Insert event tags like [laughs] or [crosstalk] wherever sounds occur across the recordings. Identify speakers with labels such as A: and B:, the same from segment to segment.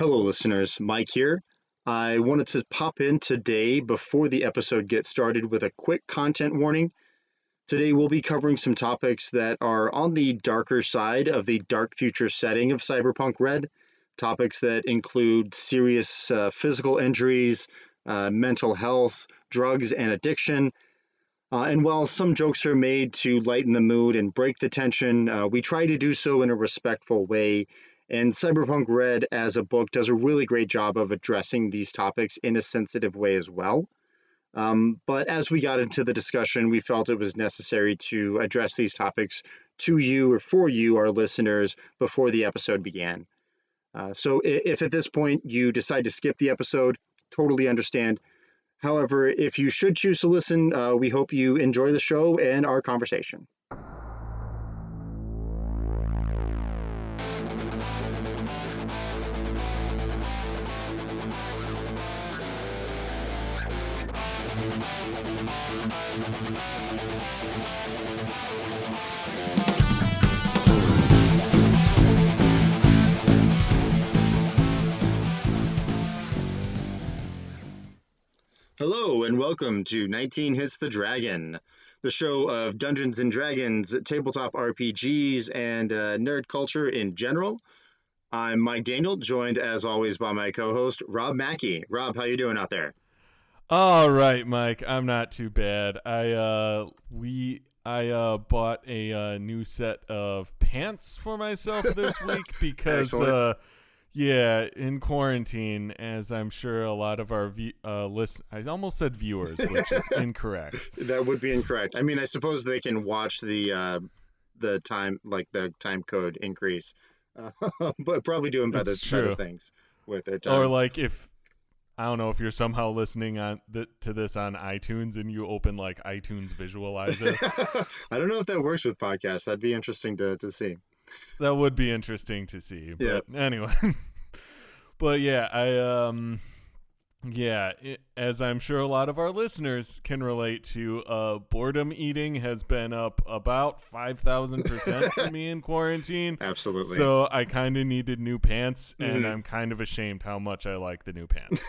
A: Hello, listeners. Mike here. I wanted to pop in today before the episode gets started with a quick content warning. Today, we'll be covering some topics that are on the darker side of the dark future setting of Cyberpunk Red. Topics that include serious uh, physical injuries, uh, mental health, drugs, and addiction. Uh, and while some jokes are made to lighten the mood and break the tension, uh, we try to do so in a respectful way and Cyberpunk Red as a book does a really great job of addressing these topics in a sensitive way as well. Um, but as we got into the discussion, we felt it was necessary to address these topics to you or for you, our listeners, before the episode began. Uh, so if at this point you decide to skip the episode, totally understand. However, if you should choose to listen, uh, we hope you enjoy the show and our conversation. Hello, and welcome to 19 Hits the Dragon, the show of Dungeons and Dragons, tabletop RPGs, and uh, nerd culture in general. I'm Mike Daniel, joined as always by my co-host Rob Mackey. Rob, how you doing out there?
B: All right, Mike. I'm not too bad. I uh we I uh bought a uh, new set of pants for myself this [laughs] week because uh yeah, in quarantine, as I'm sure a lot of our view, uh, list, I almost said viewers, which is [laughs] incorrect.
A: That would be incorrect. I mean, I suppose they can watch the uh, the time, like the time code increase, uh, [laughs] but probably doing better, better things with it.
B: Or like if I don't know if you're somehow listening on the, to this on iTunes and you open like iTunes Visualizer. [laughs]
A: I don't know if that works with podcasts. That'd be interesting to to see
B: that would be interesting to see. But yeah. anyway. [laughs] but yeah, I um yeah, it, as I'm sure a lot of our listeners can relate to, uh, boredom eating has been up about 5,000% for me in quarantine. [laughs]
A: Absolutely.
B: So I kind of needed new pants, and mm. I'm kind of ashamed how much I like the new pants.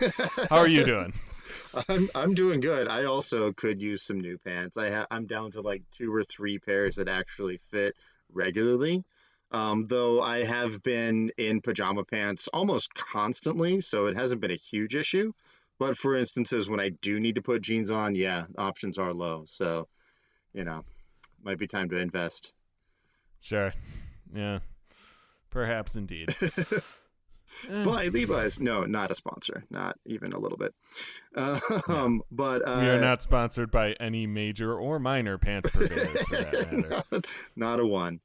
B: how are you doing? [laughs]
A: I'm, I'm doing good. I also could use some new pants. I ha- I'm down to like two or three pairs that actually fit regularly. Um, though I have been in pajama pants almost constantly, so it hasn't been a huge issue. But for instances when I do need to put jeans on, yeah, options are low. So, you know, might be time to invest.
B: Sure. Yeah. Perhaps indeed. [laughs]
A: Buy Levi's. No, not a sponsor. Not even a little bit. Um, but uh,
B: we are not sponsored by any major or minor pants [laughs] purveyors for that matter. [laughs]
A: not, not a one.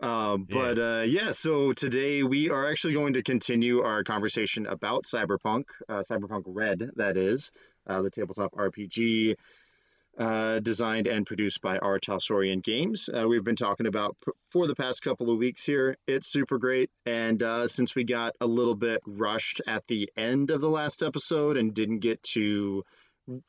A: Uh, but yeah. Uh, yeah, so today we are actually going to continue our conversation about Cyberpunk, uh, Cyberpunk Red, that is, uh, the tabletop RPG uh, designed and produced by R. Talsorian Games. Uh, we've been talking about p- for the past couple of weeks here. It's super great, and since we got a little bit rushed at the end of the last episode and didn't get to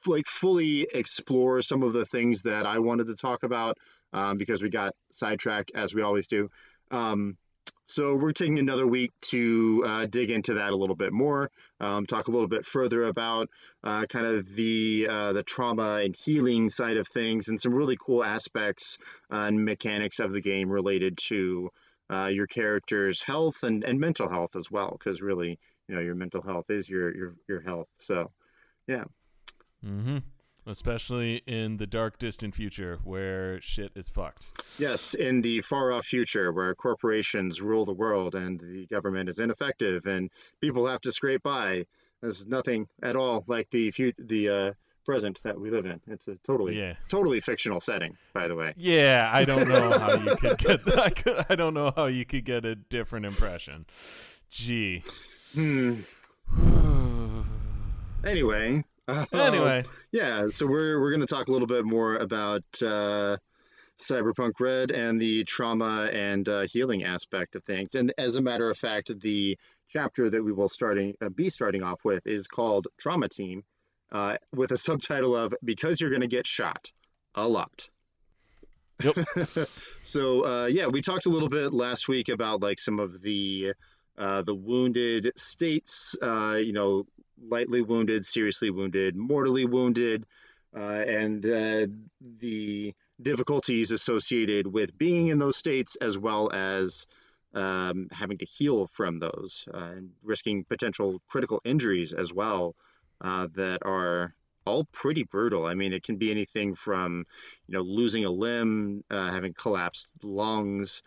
A: like fully explore some of the things that I wanted to talk about um, because we got sidetracked as we always do. Um, so we're taking another week to uh, dig into that a little bit more, um, talk a little bit further about uh, kind of the uh, the trauma and healing side of things, and some really cool aspects and mechanics of the game related to uh, your character's health and, and mental health as well, because really, you know, your mental health is your your your health. So, yeah.
B: Mm-hmm especially in the dark distant future where shit is fucked.
A: Yes, in the far off future where corporations rule the world and the government is ineffective and people have to scrape by. There's nothing at all like the the uh, present that we live in. It's a totally yeah. totally fictional setting, by the way.
B: Yeah, I don't know [laughs] how you could get [laughs] I, could, I don't know how you could get a different impression. Gee.
A: Hmm. [sighs] anyway,
B: uh, anyway,
A: yeah. So we're we're going to talk a little bit more about uh, Cyberpunk Red and the trauma and uh, healing aspect of things. And as a matter of fact, the chapter that we will starting uh, be starting off with is called Trauma Team, uh, with a subtitle of "Because You're Going to Get Shot a Lot."
B: Yep. [laughs]
A: so uh, yeah, we talked a little bit last week about like some of the uh, the wounded states, uh, you know, lightly wounded, seriously wounded, mortally wounded, uh, and uh, the difficulties associated with being in those states, as well as um, having to heal from those uh, and risking potential critical injuries as well uh, that are all pretty brutal. I mean, it can be anything from, you know, losing a limb, uh, having collapsed lungs,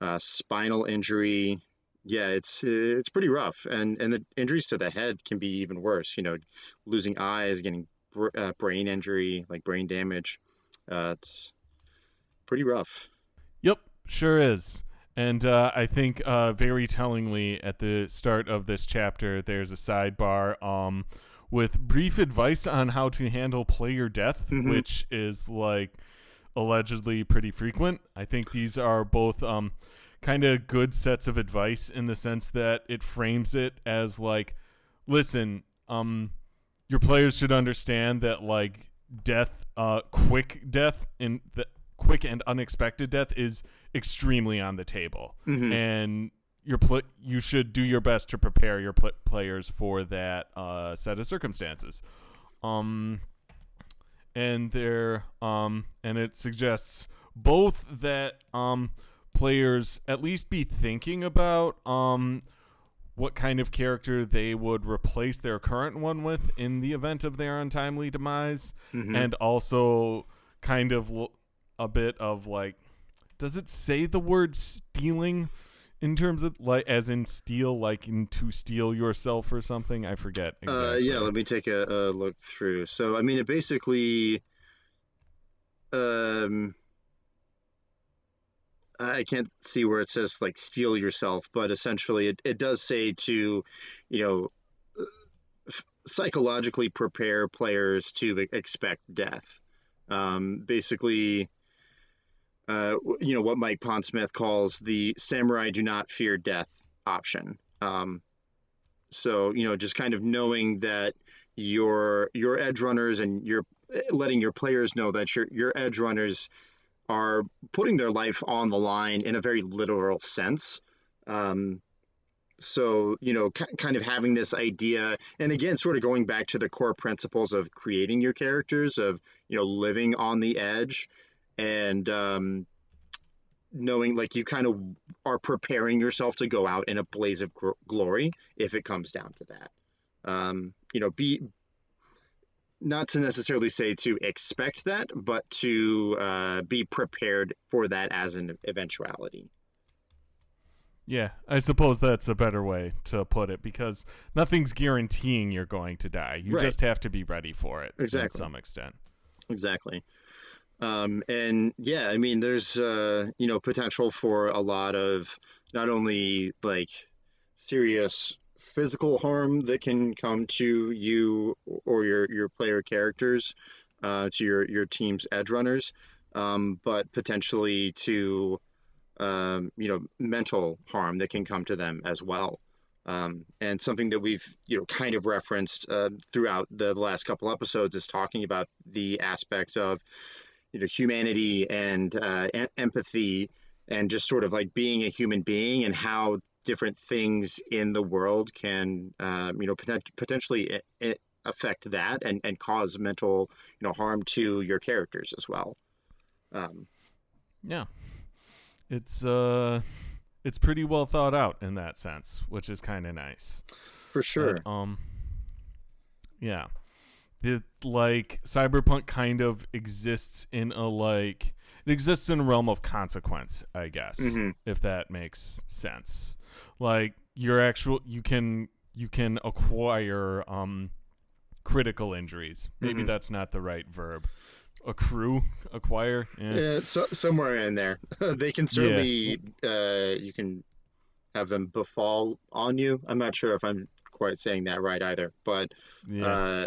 A: uh, spinal injury. Yeah, it's it's pretty rough, and and the injuries to the head can be even worse. You know, losing eyes, getting br- uh, brain injury, like brain damage. Uh, it's pretty rough.
B: Yep, sure is. And uh, I think uh, very tellingly at the start of this chapter, there's a sidebar um, with brief advice on how to handle player death,
A: Mhm.
B: which is like allegedly pretty frequent. I think these are both um, kind of good sets of advice in the sense that it frames it as like, listen, um, your players should understand that like death, uh, quick death, in the quick and unexpected death is extremely on the table,
A: Mhm.
B: and your pl- you should do your best to prepare your pl- players for that uh, set of circumstances. Um, and there, um, and it suggests both that um, players at least be thinking about um, what kind of character they would replace their current one with in the event of their untimely demise,
A: Mhm.
B: and also kind of l- a bit of like, does it say the word steeling? In terms of like, as in steel, like in to steel yourself or something, I forget exactly.
A: Uh, yeah, let me take a, a look through. So, I mean, it basically, um, I can't see where it says like steel yourself, but essentially it, it does say to, you know, uh, psychologically prepare players to expect death. Um, basically, uh, you know, what Mike Pondsmith calls the samurai do not fear death option. Um, so, you know, just kind of knowing that your your edge runners and your letting your players know that your your edge runners are putting their life on the line in a very literal sense. Um, so you know, ki kind of having this idea, and again, sort of going back to the core principles of creating your characters, of you know, living on the edge, and um, knowing like you kind of are preparing yourself to go out in a blaze of gr- glory if it comes down to that. Um, you know, be not to necessarily say to expect that, but to uh, be prepared for that as an eventuality.
B: Yeah, I suppose that's a better way to put it because nothing's guaranteeing you're going to die. You
A: Right.
B: just have to be ready for it
A: Exactly.
B: to some extent.
A: Exactly. Um, and yeah, I mean, there's uh, you know potential for a lot of not only like serious physical harm that can come to you or your your player characters, uh, to your your team's edge runners, um, but potentially to um, you know mental harm that can come to them as well. Um, and something that we've you know kind of referenced uh, throughout the, last couple episodes is talking about the aspects of you know humanity and uh, em- empathy and just sort of like being a human being and how different things in the world can um, you know potent- potentially i- i- affect that and, and cause mental you know harm to your characters as well um,
B: Yeah. It's uh it's pretty well thought out in that sense, which is kind of nice.
A: for sure
B: um yeah. It like cyberpunk kind of exists in a like it exists in a realm of consequence, I guess.
A: Mhm.
B: If that makes sense. Like your actual you can you can acquire um critical injuries. Maybe
A: Mhm.
B: that's not the right verb. Accrue, acquire. Yeah.
A: Yeah, so, somewhere in there. [laughs] they can certainly, uh, you can have them befall on you. I'm not sure if I'm quite saying that right either, but
B: yeah.
A: uh,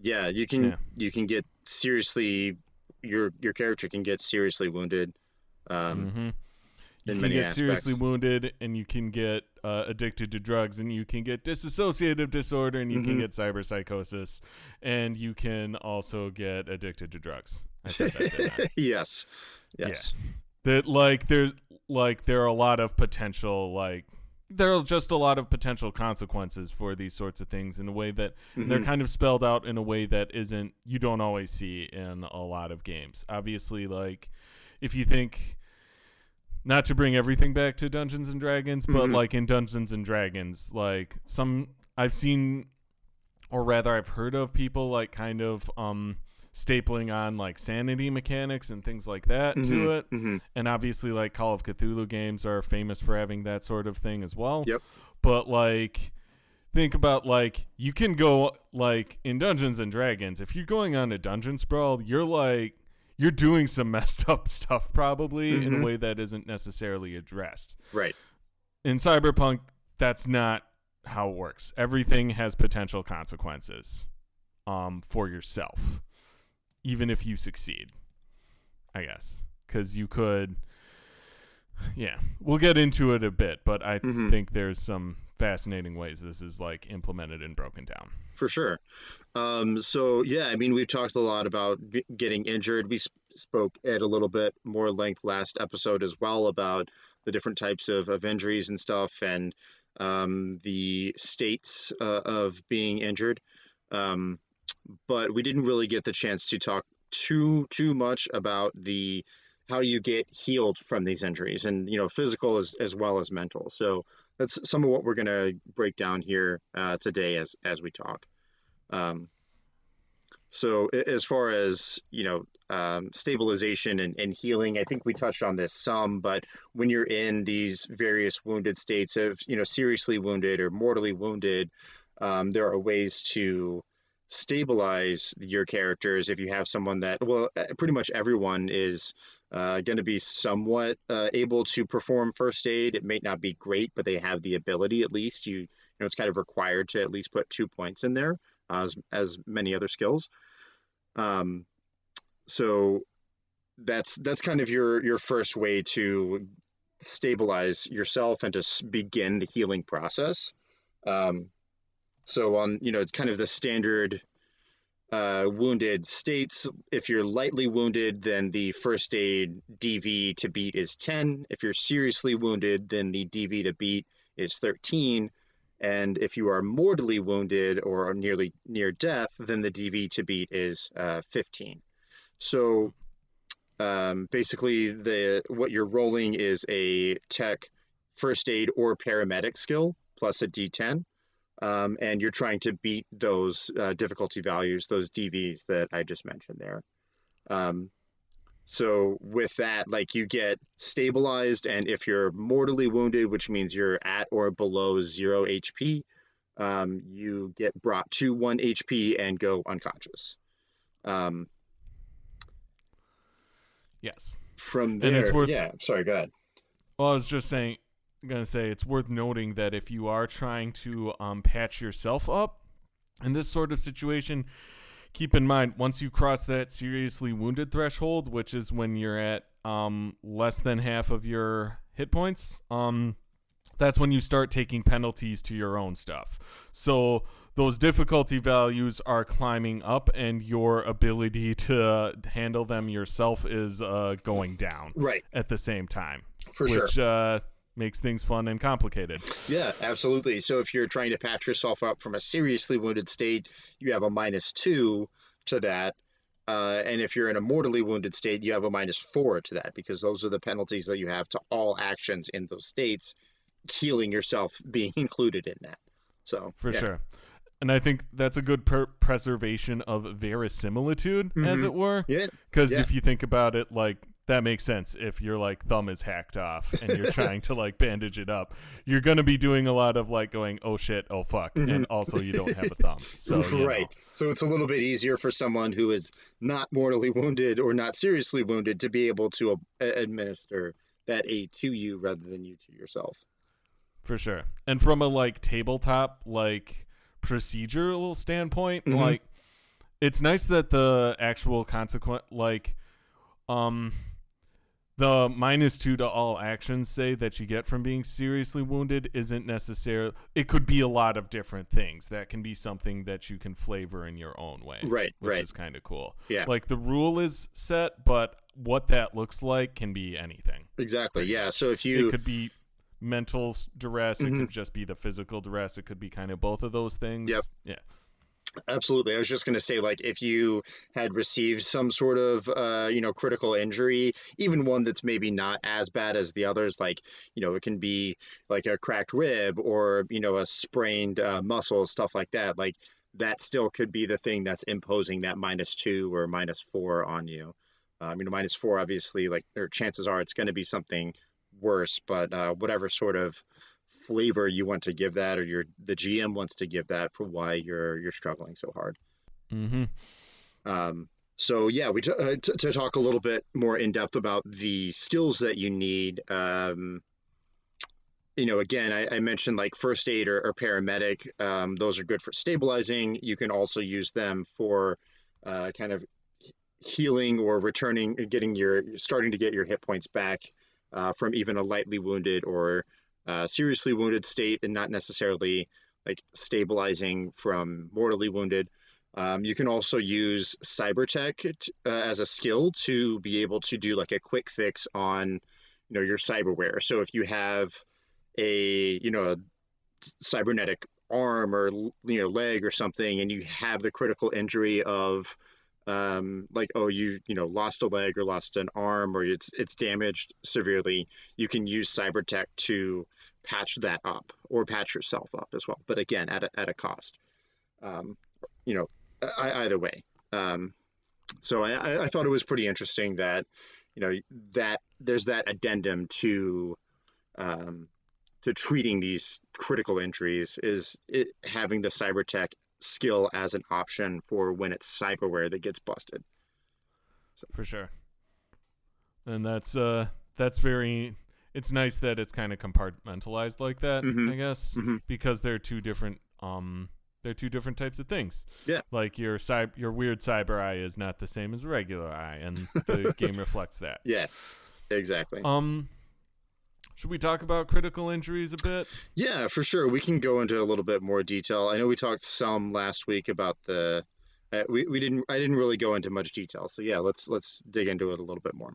A: yeah, you can
B: Yeah.
A: you can get seriously your your character can get seriously wounded. Um,
B: hmm You can get seriously wounded, and you can get uh, addicted to drugs, and you can get dissociative disorder, and you can
A: Mhm.
B: get cyberpsychosis, and you can also get addicted to drugs. I said that, [laughs]
A: yes, yes,
B: That like there's like there are a lot of potential like there are just a lot of potential consequences for these sorts of things in a way that
A: Mhm.
B: they're kind of spelled out in a way that isn't you don't always see in a lot of games. Obviously, like if you think not to bring everything back to Dungeons and Dragons, but
A: Mhm.
B: like in Dungeons and Dragons, like some I've seen or rather I've heard of people like kind of um stapling on like sanity mechanics and things like that to
A: Mhm,
B: it.
A: mhm.
B: And obviously like Call of Cthulhu games are famous for having that sort of thing as well.
A: Yep.
B: But like think about like you can go like in Dungeons and Dragons, if you're going on a dungeon sprawl, you're like you're doing some messed up stuff probably in
A: Mhm.
B: a way that isn't necessarily addressed.
A: Right.
B: In Cyberpunk, that's not how it works. Everything has potential consequences um for yourself even if you succeed. I guess cuz you could yeah, we'll get into it a bit, but I
A: Mhm.
B: think there's some fascinating ways this is like implemented and broken down.
A: For sure. Um, so yeah, I mean, we've talked a lot about g- getting injured. We sp- spoke at a little bit more length last episode as well about the different types of, of injuries and stuff, and um, the states uh, of being injured. Um, but we didn't really get the chance to talk too too much about the how you get healed from these injuries, and you know, physical as as well as mental. So that's some of what we're going to break down here uh, today as as we talk. Um, so as far as you know, um, stabilization and, and healing, I think we touched on this some. But when you're in these various wounded states of you know seriously wounded or mortally wounded, um, there are ways to stabilize your characters if you have someone that well uh, pretty much everyone is uh, going to be somewhat uh, able to perform first aid. It may not be great but they have the ability at least. You you know it's kind of required to at least put two points in there as as many other skills. Um so that's that's kind of your your first way to stabilize yourself and to begin the healing process. Um so on, you know, kind of the standard uh, wounded states, if you're lightly wounded, then the first aid DV to beat is 10. If you're seriously wounded, then the DV to beat is 13. And if you are mortally wounded or nearly near death, then the DV to beat is uh, 15. So um, basically, the what you're rolling is a tech, first aid, or paramedic skill plus a D10 um, and you're trying to beat those uh, difficulty values, those DVs that I just mentioned there. Um, so with that, like you get stabilized, and if you're mortally wounded, which means you're at or below zero HP, um, you get brought to one HP and go unconscious. Um,
B: Yes.
A: from there, And
B: it's worth-
A: yeah. Sorry, go ahead.
B: Well, I was just saying, gonna say it's worth noting that if you are trying to um, patch yourself up in this sort of situation, keep in mind once you cross that seriously wounded threshold, which is when you're at um, less than half of your hit points, um, that's when you start taking penalties to your own stuff. So those difficulty values are climbing up, and your ability to handle them yourself is uh, going down
A: Right,
B: at the same time
A: for sure.
B: which uh, makes things fun and complicated.
A: Yeah, absolutely. So if you're trying to patch yourself up from a seriously wounded state, you have a minus two to that. Uh, and if you're in a mortally wounded state, you have a minus four to that because those are the penalties that you have to all actions in those states, healing yourself [laughs] being included in that. So
B: For
A: yeah.
B: sure. And I think that's a good per- preservation of verisimilitude, as
A: Mhm.
B: it were.
A: Yeah,
B: Because
A: yeah.
B: if you think about it, like, that makes sense. If your like thumb is hacked off and you're [laughs] trying to like bandage it up, you're gonna be doing a lot of like going, "Oh shit, oh fuck," and
A: Mhm.
B: also you don't have a thumb. So
A: right.
B: know.
A: So it's a little bit easier for someone who is not mortally wounded or not seriously wounded to be able to uh, administer that aid to you rather than you to yourself.
B: For sure. And from a like tabletop like procedural standpoint,
A: Mhm.
B: like it's nice that the actual consequent like um the minus two to all actions say that you get from being seriously wounded isn't necessarily it could be a lot of different things that can be something that you can flavor in your own way
A: Right,
B: which
A: right.
B: is kind of cool
A: Yeah.
B: like the rule is set but what that looks like can be anything
A: Exactly. Yeah. So if you
B: it could be mental duress. Mm-hmm. It could just be the physical duress. It could be kind of both of those things.
A: Yep.
B: Yeah.
A: Absolutely. I was just going to say, like, if you had received some sort of, uh, you know, critical injury, even one that's maybe not as bad as the others, like, you know, it can be like a cracked rib or, you know, a sprained uh, muscle, stuff like that. Like, that still could be the thing that's imposing that minus two or minus four on you. Um, you know, minus four, obviously, like, or chances are it's going to be something worse, but uh, whatever sort of flavor you want to give that or your the GM wants to give that for why you're you're struggling so hard.
B: Mm-hmm.
A: Um, so yeah, we t- uh, t- to talk a little bit more in depth about the skills that you need. Um, you know, again, I, I, mentioned like first aid or, or paramedic. Um, those are good for stabilizing. You can also use them for uh, kind of healing or returning, getting your starting to get your hit points back uh, from even a lightly wounded or uh, seriously wounded state and not necessarily like stabilizing from mortally wounded. Um, you can also use cybertech uh, as a skill to be able to do like a quick fix on, you know, your cyberware. So if you have a, you know, a cybernetic arm or you know leg or something, and you have the critical injury of um, like oh you you know lost a leg or lost an arm or it's it's damaged severely you can use cybertech to patch that up or patch yourself up as well but again at a, at a cost. Um, you know I, either way. Um, so I, I thought it was pretty interesting that you know that there's that addendum to um, to treating these critical injuries is it, having the cybertech skill as an option for when it's cyberware that gets busted.
B: So. For sure. And that's uh that's very it's nice that it's kind of compartmentalized like that, mm-hmm. I guess, mm-hmm. because they're two different um they're two different types of things.
A: Yeah.
B: Like your cyber your weird cyber eye is not the same as a regular eye and the [laughs] game reflects that.
A: Yeah. Exactly.
B: Um should we talk about critical injuries a bit?
A: Yeah, for sure. We can go into a little bit more detail. I know we talked some last week about the. Uh, we, we didn't. I didn't really go into much detail. So yeah, let's let's dig into it a little bit more.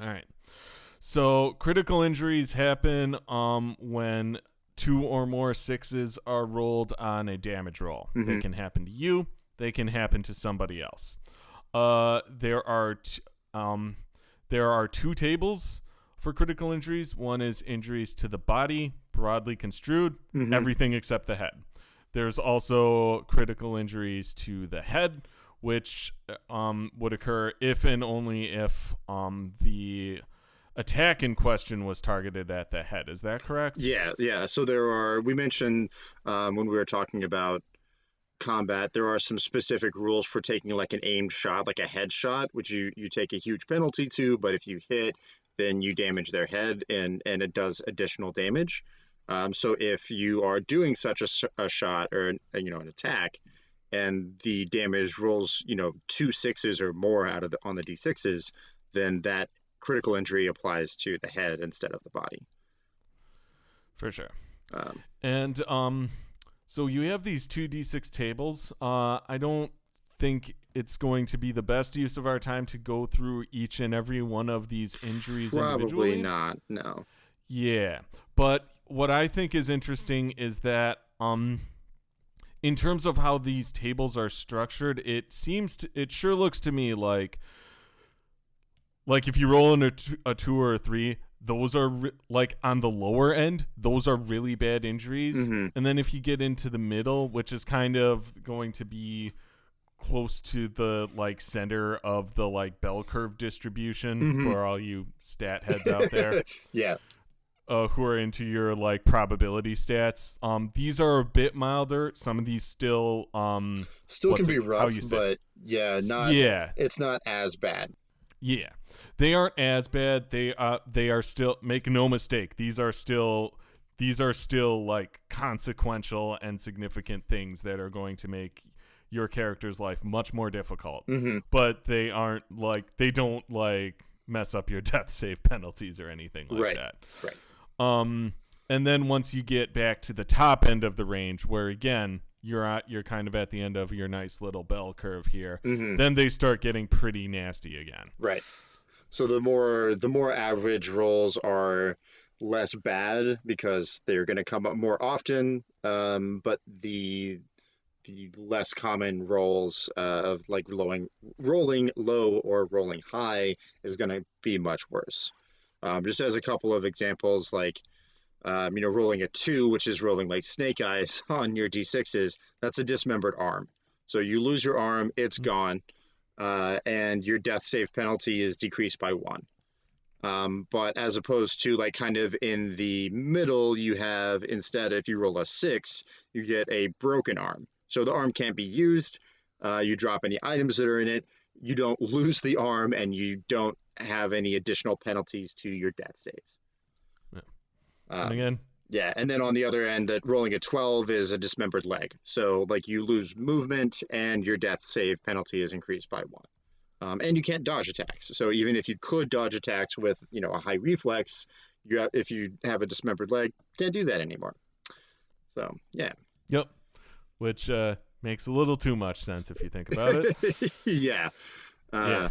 B: All right. So critical injuries happen um, when two or more sixes are rolled on a damage roll. Mm-hmm. They can happen to you. They can happen to somebody else. Uh, there are t- um, there are two tables for critical injuries. One is injuries to the body, broadly construed, mm-hmm. everything except the head. There's also critical injuries to the head, which um, would occur if and only if um, the attack in question was targeted at the head. Is that correct?
A: Yeah, yeah. So there are, we mentioned um, when we were talking about combat, there are some specific rules for taking like an aimed shot, like a headshot, which you, you take a huge penalty to, but if you hit, then you damage their head and and it does additional damage. Um, so if you are doing such a, a shot or a, you know an attack, and the damage rolls you know two sixes or more out of the on the d6s, then that critical injury applies to the head instead of the body.
B: For sure. Um, and um, so you have these two d6 tables. Uh, I don't think it's going to be the best use of our time to go through each and every one of these injuries individually.
A: Probably not. No.
B: Yeah. But what I think is interesting is that um in terms of how these tables are structured, it seems to it sure looks to me like like if you roll in a, t- a two or a three, those are re- like on the lower end those are really bad injuries mm-hmm. and then if you get into the middle which is kind of going to be close to the like center of the like bell curve distribution mm-hmm. for all you stat heads out there. [laughs]
A: yeah.
B: Uh, who are into your like probability stats. Um, these are a bit milder. Some of these still um
A: still can be it, rough, but yeah, not yeah, it's not as bad.
B: Yeah, they aren't as bad. They uh they are still make no mistake. These are still these are still like consequential and significant things that are going to make your character's life much more difficult.
A: Mm-hmm.
B: But they aren't like they don't like mess up your [laughs] death save penalties or anything like
A: right.
B: that.
A: Right.
B: Um and then once you get back to the top end of the range where again you're at you're kind of at the end of your nice little bell curve here,
A: mm-hmm.
B: then they start getting pretty nasty again.
A: Right. So the more the more average rolls are less bad because they're going to come up more often. Um, but the the less common rolls uh, of like rolling rolling low or rolling high is going to be much worse. Um, just as a couple of examples, like um, you know, rolling a two, which is rolling like snake eyes [laughs] on your d6s, that's a dismembered arm. So you lose your arm, it's mm-hmm. gone, uh, and your death save penalty is decreased by one. Um, but as opposed to like kind of in the middle, you have instead, if you roll a six, you get a broken arm. So the arm can't be used. Uh, you drop any items that are in it. You don't lose the arm, and you don't have any additional penalties to your death saves.
B: Yeah. Um, and again,
A: yeah, and then on the other end, that rolling a 12 is a dismembered leg. So like you lose movement and your death save penalty is increased by one. Um, and you can't dodge attacks. So even if you could dodge attacks with you know a high reflex, you have, if you have a dismembered leg, can't do that anymore. So yeah.
B: Yep. Which uh, makes a little too much sense if you think about it. [laughs]
A: yeah. Uh,
B: yeah.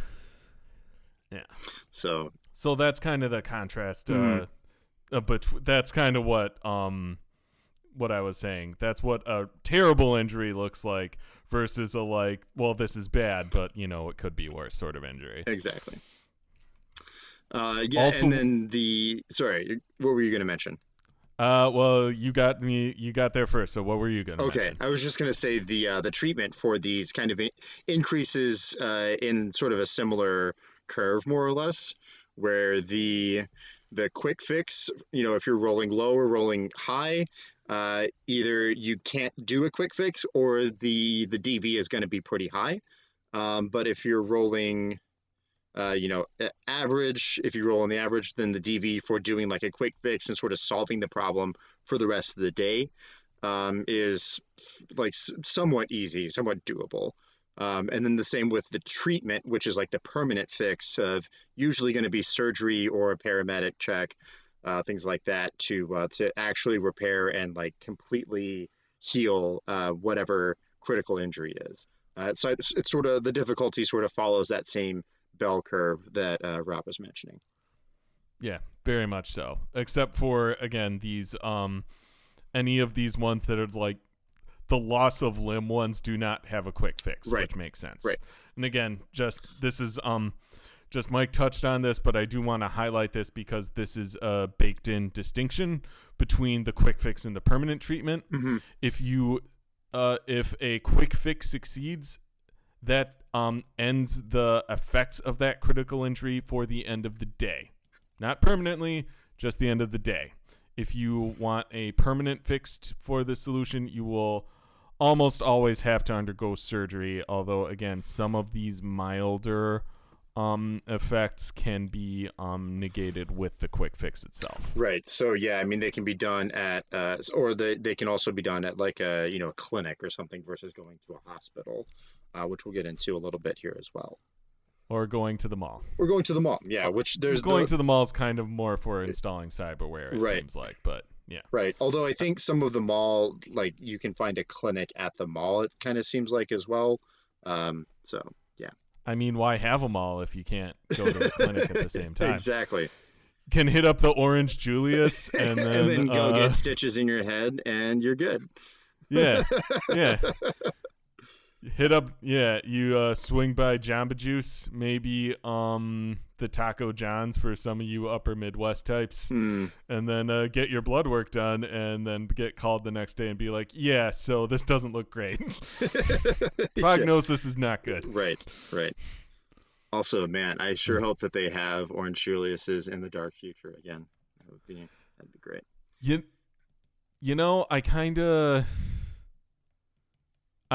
B: Yeah.
A: So.
B: So that's kind of the contrast. Mm. Uh, uh, but that's kind of what um what I was saying. That's what a terrible injury looks like versus a like, well, this is bad, but you know, it could be worse sort of injury.
A: Exactly. Uh, yeah, also, and then the sorry, what were you going to mention?
B: Uh, well, you got me. You got there first. So, what were you going to?
A: Okay,
B: mention? I
A: was just going to say the uh, the treatment for these kind of increases uh, in sort of a similar curve, more or less, where the the quick fix, you know, if you're rolling low or rolling high, uh, either you can't do a quick fix or the the DV is going to be pretty high. Um, but if you're rolling, uh, you know, average, if you roll on the average, then the DV for doing like a quick fix and sort of solving the problem for the rest of the day um, is like somewhat easy, somewhat doable. Um, and then the same with the treatment, which is like the permanent fix of usually going to be surgery or a paramedic check, uh, things like that to uh, to actually repair and like completely heal uh, whatever critical injury is. Uh, so it's, it's, sort of the difficulty sort of follows that same bell curve that uh, Rob was mentioning.
B: Yeah, very much so. Except for again these um any of these ones that are like the loss of limb ones do not have a quick fix, right. which makes sense.
A: Right.
B: And again, just this is um just Mike touched on this, but I do want to highlight this because this is a baked in distinction between the quick fix and the permanent treatment.
A: Mm-hmm.
B: If you uh if a quick fix succeeds, that um ends the effects of that critical injury for the end of the day. Not permanently, just the end of the day. If you want a permanent fix for the solution, you will almost always have to undergo surgery. Although, again, some of these milder um, effects can be um, negated with the quick fix itself.
A: Right. So yeah, I mean they can be done at, uh, or they they can also be done at like a you know a clinic or something versus going to a hospital, uh, which we'll get into a little bit here as well.
B: Or going to the mall.
A: Or going to the mall. Yeah, which there's
B: going
A: the...
B: to the mall is kind of more for installing cyberware. It right. seems like, but yeah.
A: Right. Although I think some of the mall, like you can find a clinic at the mall. It kind of seems like as well. Um, so yeah.
B: I mean, why have a mall if you can't go to the clinic at the same [laughs] time?
A: Exactly.
B: Can hit up the Orange Julius [laughs] and then, and
A: then go
B: uh,
A: get stitches in your head, and you're good.
B: Yeah. Yeah. [laughs] hit up yeah you uh swing by jamba juice maybe um the taco johns for some of you upper midwest types.
A: Hmm.
B: and then uh, get your blood work done and then get called the next day and be like yeah so this doesn't look great. [laughs] Prognosis yeah. is not good.
A: Right right. Also man i sure hope that they have orange julius's in the dark future again. That would be that'd be great.
B: You you know i kind of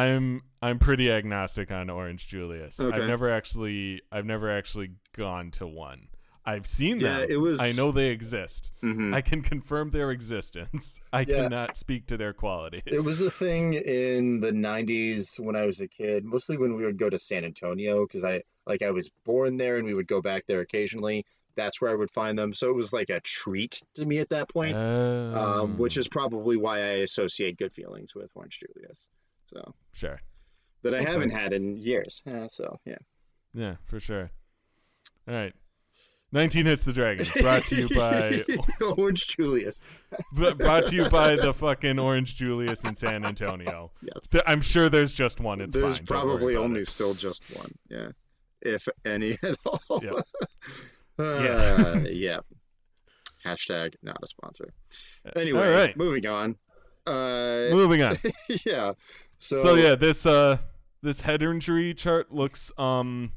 B: I'm I'm pretty agnostic on Orange Julius. Okay. I've never actually I've never actually gone to one. I've seen them. It was. I know they exist.
A: Mm-hmm.
B: I can confirm their existence. [laughs] I yeah. cannot speak to their quality.
A: It was a thing in the '90s when I was a kid, mostly when we would go to San Antonio because I like I was born there and we would go back there occasionally. That's where I would find them. So it was like a treat to me at that point, um, which is probably why I associate good feelings with Orange Julius. So
B: sure,
A: that I haven't sense. had in years. Uh, so yeah,
B: yeah, for sure. All right. 19 Hits the Dragon, brought to you [laughs] by
A: Orange Julius. [laughs]
B: brought to you by the fucking Orange Julius in San Antonio.
A: Yes.
B: I'm sure there's just one. It's
A: There's
B: fine.
A: Probably only
B: it.
A: still just one. Yeah. If any [laughs] at all.
B: Yeah.
A: Uh, yeah. Hashtag not a sponsor. Anyway,
B: All right.
A: moving on. Uh,
B: Moving on.
A: yeah. So,
B: So, yeah, this uh this head injury chart looks um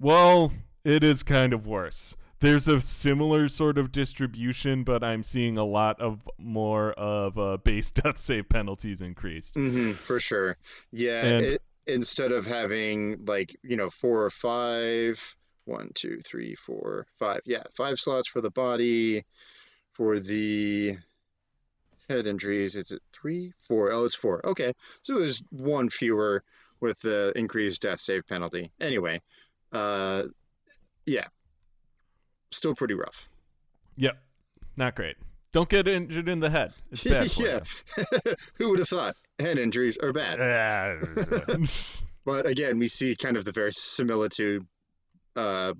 B: well, it is kind of worse. There's a similar sort of distribution, but I'm seeing a lot of more of uh, base [laughs] death save penalties increased.
A: mhm, for sure. Yeah.
B: And-
A: it, instead of having like, you know, four or five, one, two, three, four, five. Yeah. Five slots for the body. For the head injuries, is it three, four? Oh, it's four. Okay. So there's one fewer with the increased death save penalty. Anyway, uh, yeah. Still pretty rough.
B: Yep, not great. Don't get injured in the head. It's [laughs] bad
A: yeah. [laughs] Who would have thought head injuries are bad? [laughs] But again, we see kind of the verisimilitude uh,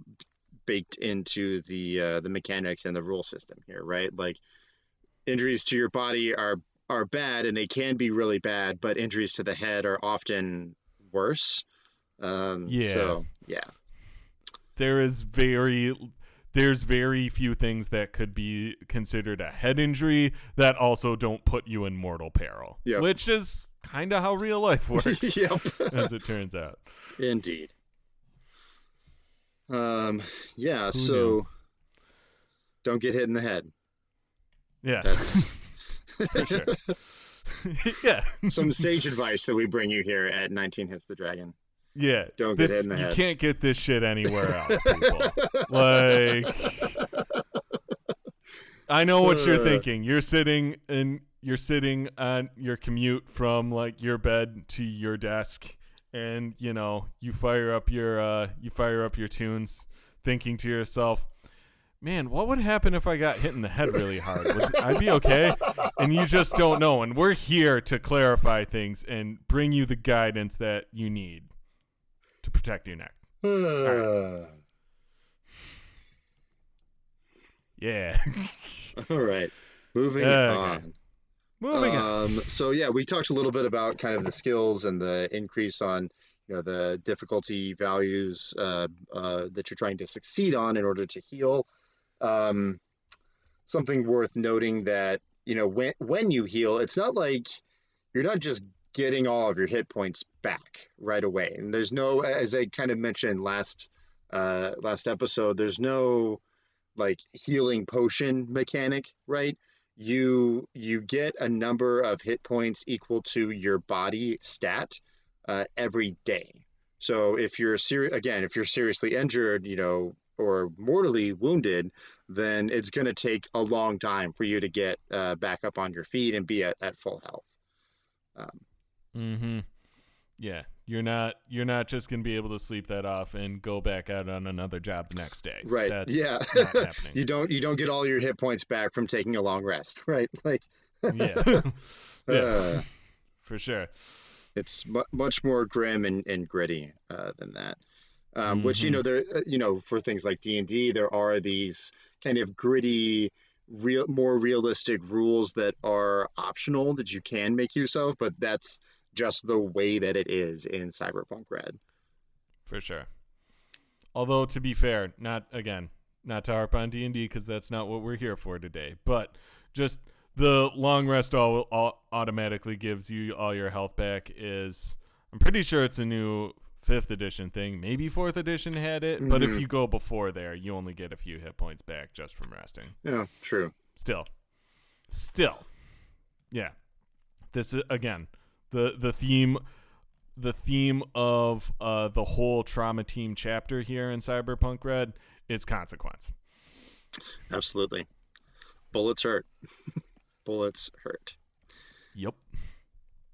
A: baked into the uh, the mechanics and the rule system here, right? Like injuries to your body are are bad, and they can be really bad, but injuries to the head are often worse. Um,
B: Yeah.
A: So yeah,
B: there is very there's very few things that could be considered a head injury that also don't put you in mortal peril.
A: Yep.
B: Which is kind of how real life [laughs] works,
A: yep,
B: as it turns out.
A: indeed. Um, yeah.
B: Who
A: so
B: knew?
A: don't get hit in the head.
B: Yeah,
A: That's [laughs]
B: for sure. [laughs] yeah,
A: some sage advice that we bring you here at 19 Hits the Dragon.
B: yeah.
A: Don't get
B: this
A: hit in the
B: you
A: head.
B: can't get this shit anywhere [laughs] else, people. like, I know what you're
A: Uh.
B: thinking. You're sitting and you're sitting on your commute from like your bed to your desk, and you know you fire up your uh, you fire up your tunes, thinking to yourself. Man, what would happen if I got hit in the head really hard? Would I be okay? And you just don't know. And we're here to clarify things and bring you the guidance that you need to protect your neck. [sighs] Yeah. [laughs]
A: All right. Moving
B: Okay.
A: on.
B: Moving on.
A: Um, so yeah, we talked a little bit about kind of the skills and the increase on you know the difficulty values uh, uh, that you're trying to succeed on in order to heal. Um, something worth noting that you know when when you heal, it's not like you're not just getting all of your hit points back right away. And there's no, as I kind of mentioned last uh, last episode, there's no like healing potion mechanic, right? You you get a number of hit points equal to your body stat uh, every day. So if you're seri- again, if you're seriously injured, you know, or mortally wounded, then it's going to take a long time for you to get uh, back up on your feet and be at, at full health. Um,
B: Mm-hmm. Yeah. You're not you're not just gonna be able to sleep that off and go back out on another job the next day.
A: Right.
B: That's
A: yeah.
B: not [laughs] happening.
A: you don't you don't get all your hit points back from taking a long rest, [laughs] right? Like
B: yeah. [laughs] yeah.
A: uh,
B: For sure.
A: it's mu- much more grim and, and gritty uh, than that. Um, Which you know there uh, you know for things like D and D there are these kind of gritty, real more realistic rules that are optional that you can make use of, but that's just the way that it is in Cyberpunk Red.
B: For sure. Although to be fair, not again, not to harp on D and D because that's not what we're here for today. But just the long rest all, all automatically gives you all your health back is. I'm pretty sure it's a new fifth edition thing. Maybe fourth edition had it, but if
A: Mhm.
B: you go before there, you only get a few hit points back just from resting.
A: Yeah, true.
B: Still, still, yeah. This is again the the theme the theme of uh, the whole trauma team chapter here in Cyberpunk Red is consequence.
A: Absolutely. Bullets hurt. [laughs] Bullets hurt.
B: Yep.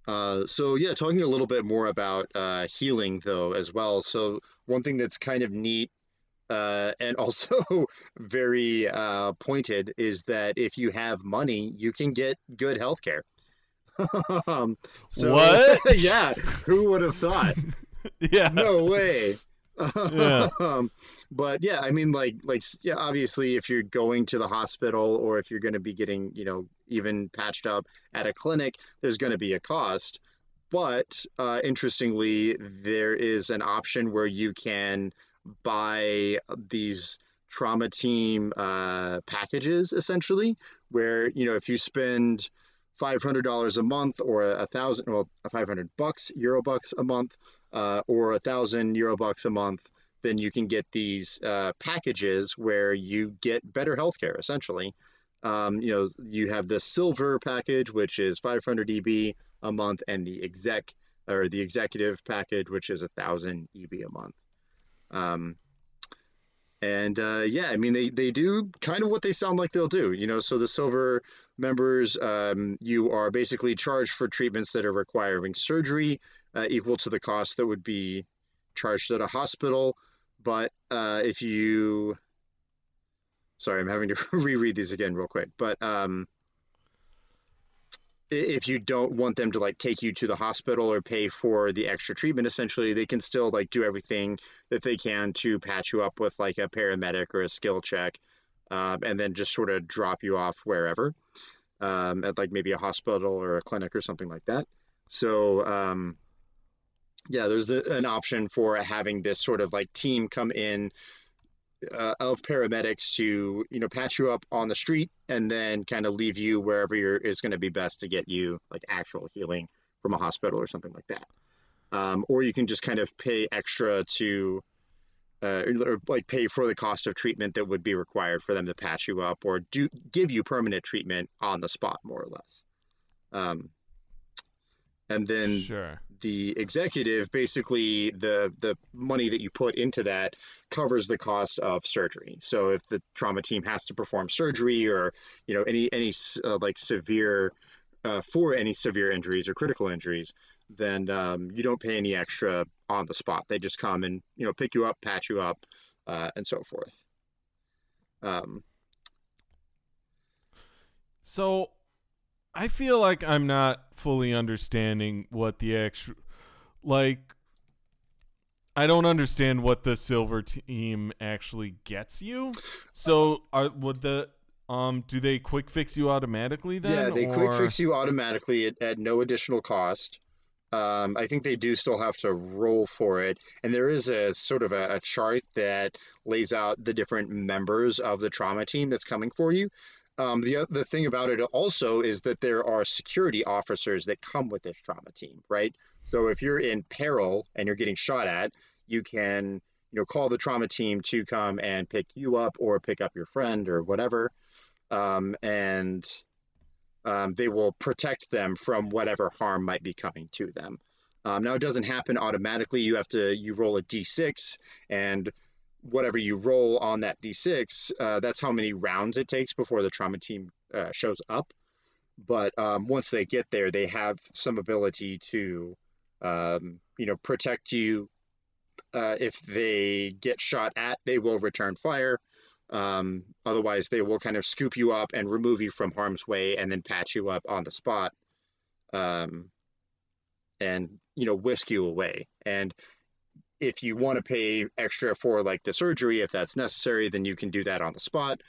A: Uh, so yeah, talking a little bit more about uh, healing though as well. So one thing that's kind of neat uh, and [laughs] also very uh, pointed is that if you have money, you can get good healthcare. [laughs] um, so, [laughs]
B: What?
A: yeah, who would have thought?
B: Yeah.
A: No way.
B: Yeah. [laughs]
A: um, but yeah, I mean, like, like, yeah, obviously, if you're going to the hospital or if you're going to be getting, you know, even patched up at a clinic, there's going to be a cost. But uh, interestingly, there is an option where you can buy these trauma team uh, packages, essentially, where you know if you spend five hundred dollars a month or a thousand, well, five hundred bucks, euro bucks a month, uh, or a thousand euro bucks a month, then you can get these uh, packages where you get better healthcare, essentially. Um, you know, you have the silver package, which is 500 EB a month, and the exec or the executive package, which is a thousand EB a month. Um, and uh, yeah, I mean, they, they do kind of what they sound like they'll do, you know. So the silver members, um, you are basically charged for treatments that are requiring surgery uh, equal to the cost that would be charged at a hospital. But uh, if you, sorry, I'm having to [laughs] reread these again real quick. But um, if you don't want them to like take you to the hospital or pay for the extra treatment essentially they can still like do everything that they can to patch you up with like a paramedic or a skill check um, and then just sort of drop you off wherever um, at like maybe a hospital or a clinic or something like that. So um, yeah there's a, an option for having this sort of like team come in uh, of paramedics to you know patch you up on the street and then kind of leave you wherever you're is going to be best to get you like actual healing from a hospital or something like that. Um, or you can just kind of pay extra to uh, or like pay for the cost of treatment that would be required for them to patch you up or do give you permanent treatment on the spot more or less um, and then
B: Sure.
A: the executive basically the the money that you put into that covers the cost of surgery so if the trauma team has to perform surgery or you know any any uh, like severe uh, for any severe injuries or critical injuries then um, you don't pay any extra on the spot they just come and you know pick you up patch you up uh, and so forth um,
B: So I feel like I'm not fully understanding what the actual like I don't understand what the silver team actually gets you. So are would the um do they quick fix you automatically then?
A: yeah they
B: or...
A: quick fix you automatically at, at no additional cost um, I think they do still have to roll for it, and there is a sort of a, a chart that lays out the different members of the trauma team that's coming for you. Um, the the thing about it also is that there are security officers that come with this trauma team, right? So if you're in peril and you're getting shot at, you can you know call the trauma team to come and pick you up or pick up your friend or whatever, um, and um, they will protect them from whatever harm might be coming to them. Um, now it doesn't happen automatically. You have to you roll a d6 and whatever you roll on that d6, uh, that's how many rounds it takes before the trauma team uh, shows up. But um, once they get there, they have some ability to, um, you know, protect you. Uh, if they get shot at, they will return fire. Um, otherwise, they will kind of scoop you up and remove you from harm's way, and then patch you up on the spot, um, and you know, whisk you away. And if you want to pay extra for like the surgery, if that's necessary, then you can do that on the spot.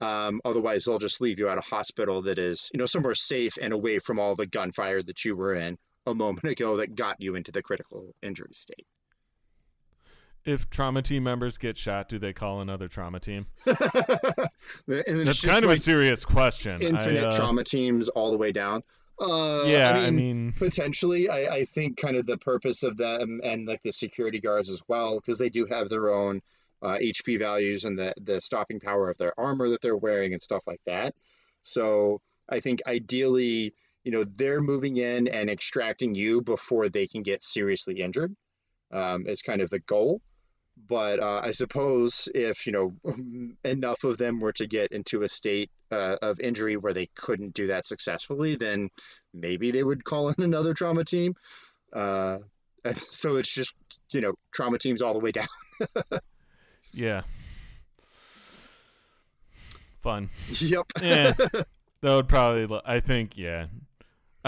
A: Um, otherwise, they'll just leave you at a hospital that is, you know, somewhere safe and away from all the gunfire that you were in a moment [laughs] ago that got you into the critical injury state.
B: If trauma team members get shot, do they call another trauma team? [laughs] That's kind of
A: like
B: a serious question.
A: infinite
B: I, uh,
A: trauma teams all the way down. Uh,
B: Yeah,
A: I mean,
B: I mean, [laughs]
A: potentially, I, I think kind of the purpose of them and like the security guards as well, because they do have their own uh, HP values and the the stopping power of their armor that they're wearing and stuff like that. So I think ideally, you know, they're moving in and extracting you before they can get seriously injured. Um, is kind of the goal. But uh, I suppose if you know [laughs] enough of them were to get into a state uh, of injury where they couldn't do that successfully, then maybe they would call in [laughs] another trauma team. Uh, [laughs] so it's just you know trauma teams all the way down.
B: yeah. Fun.
A: yep.
B: Yeah. that would probably. I think. Yeah.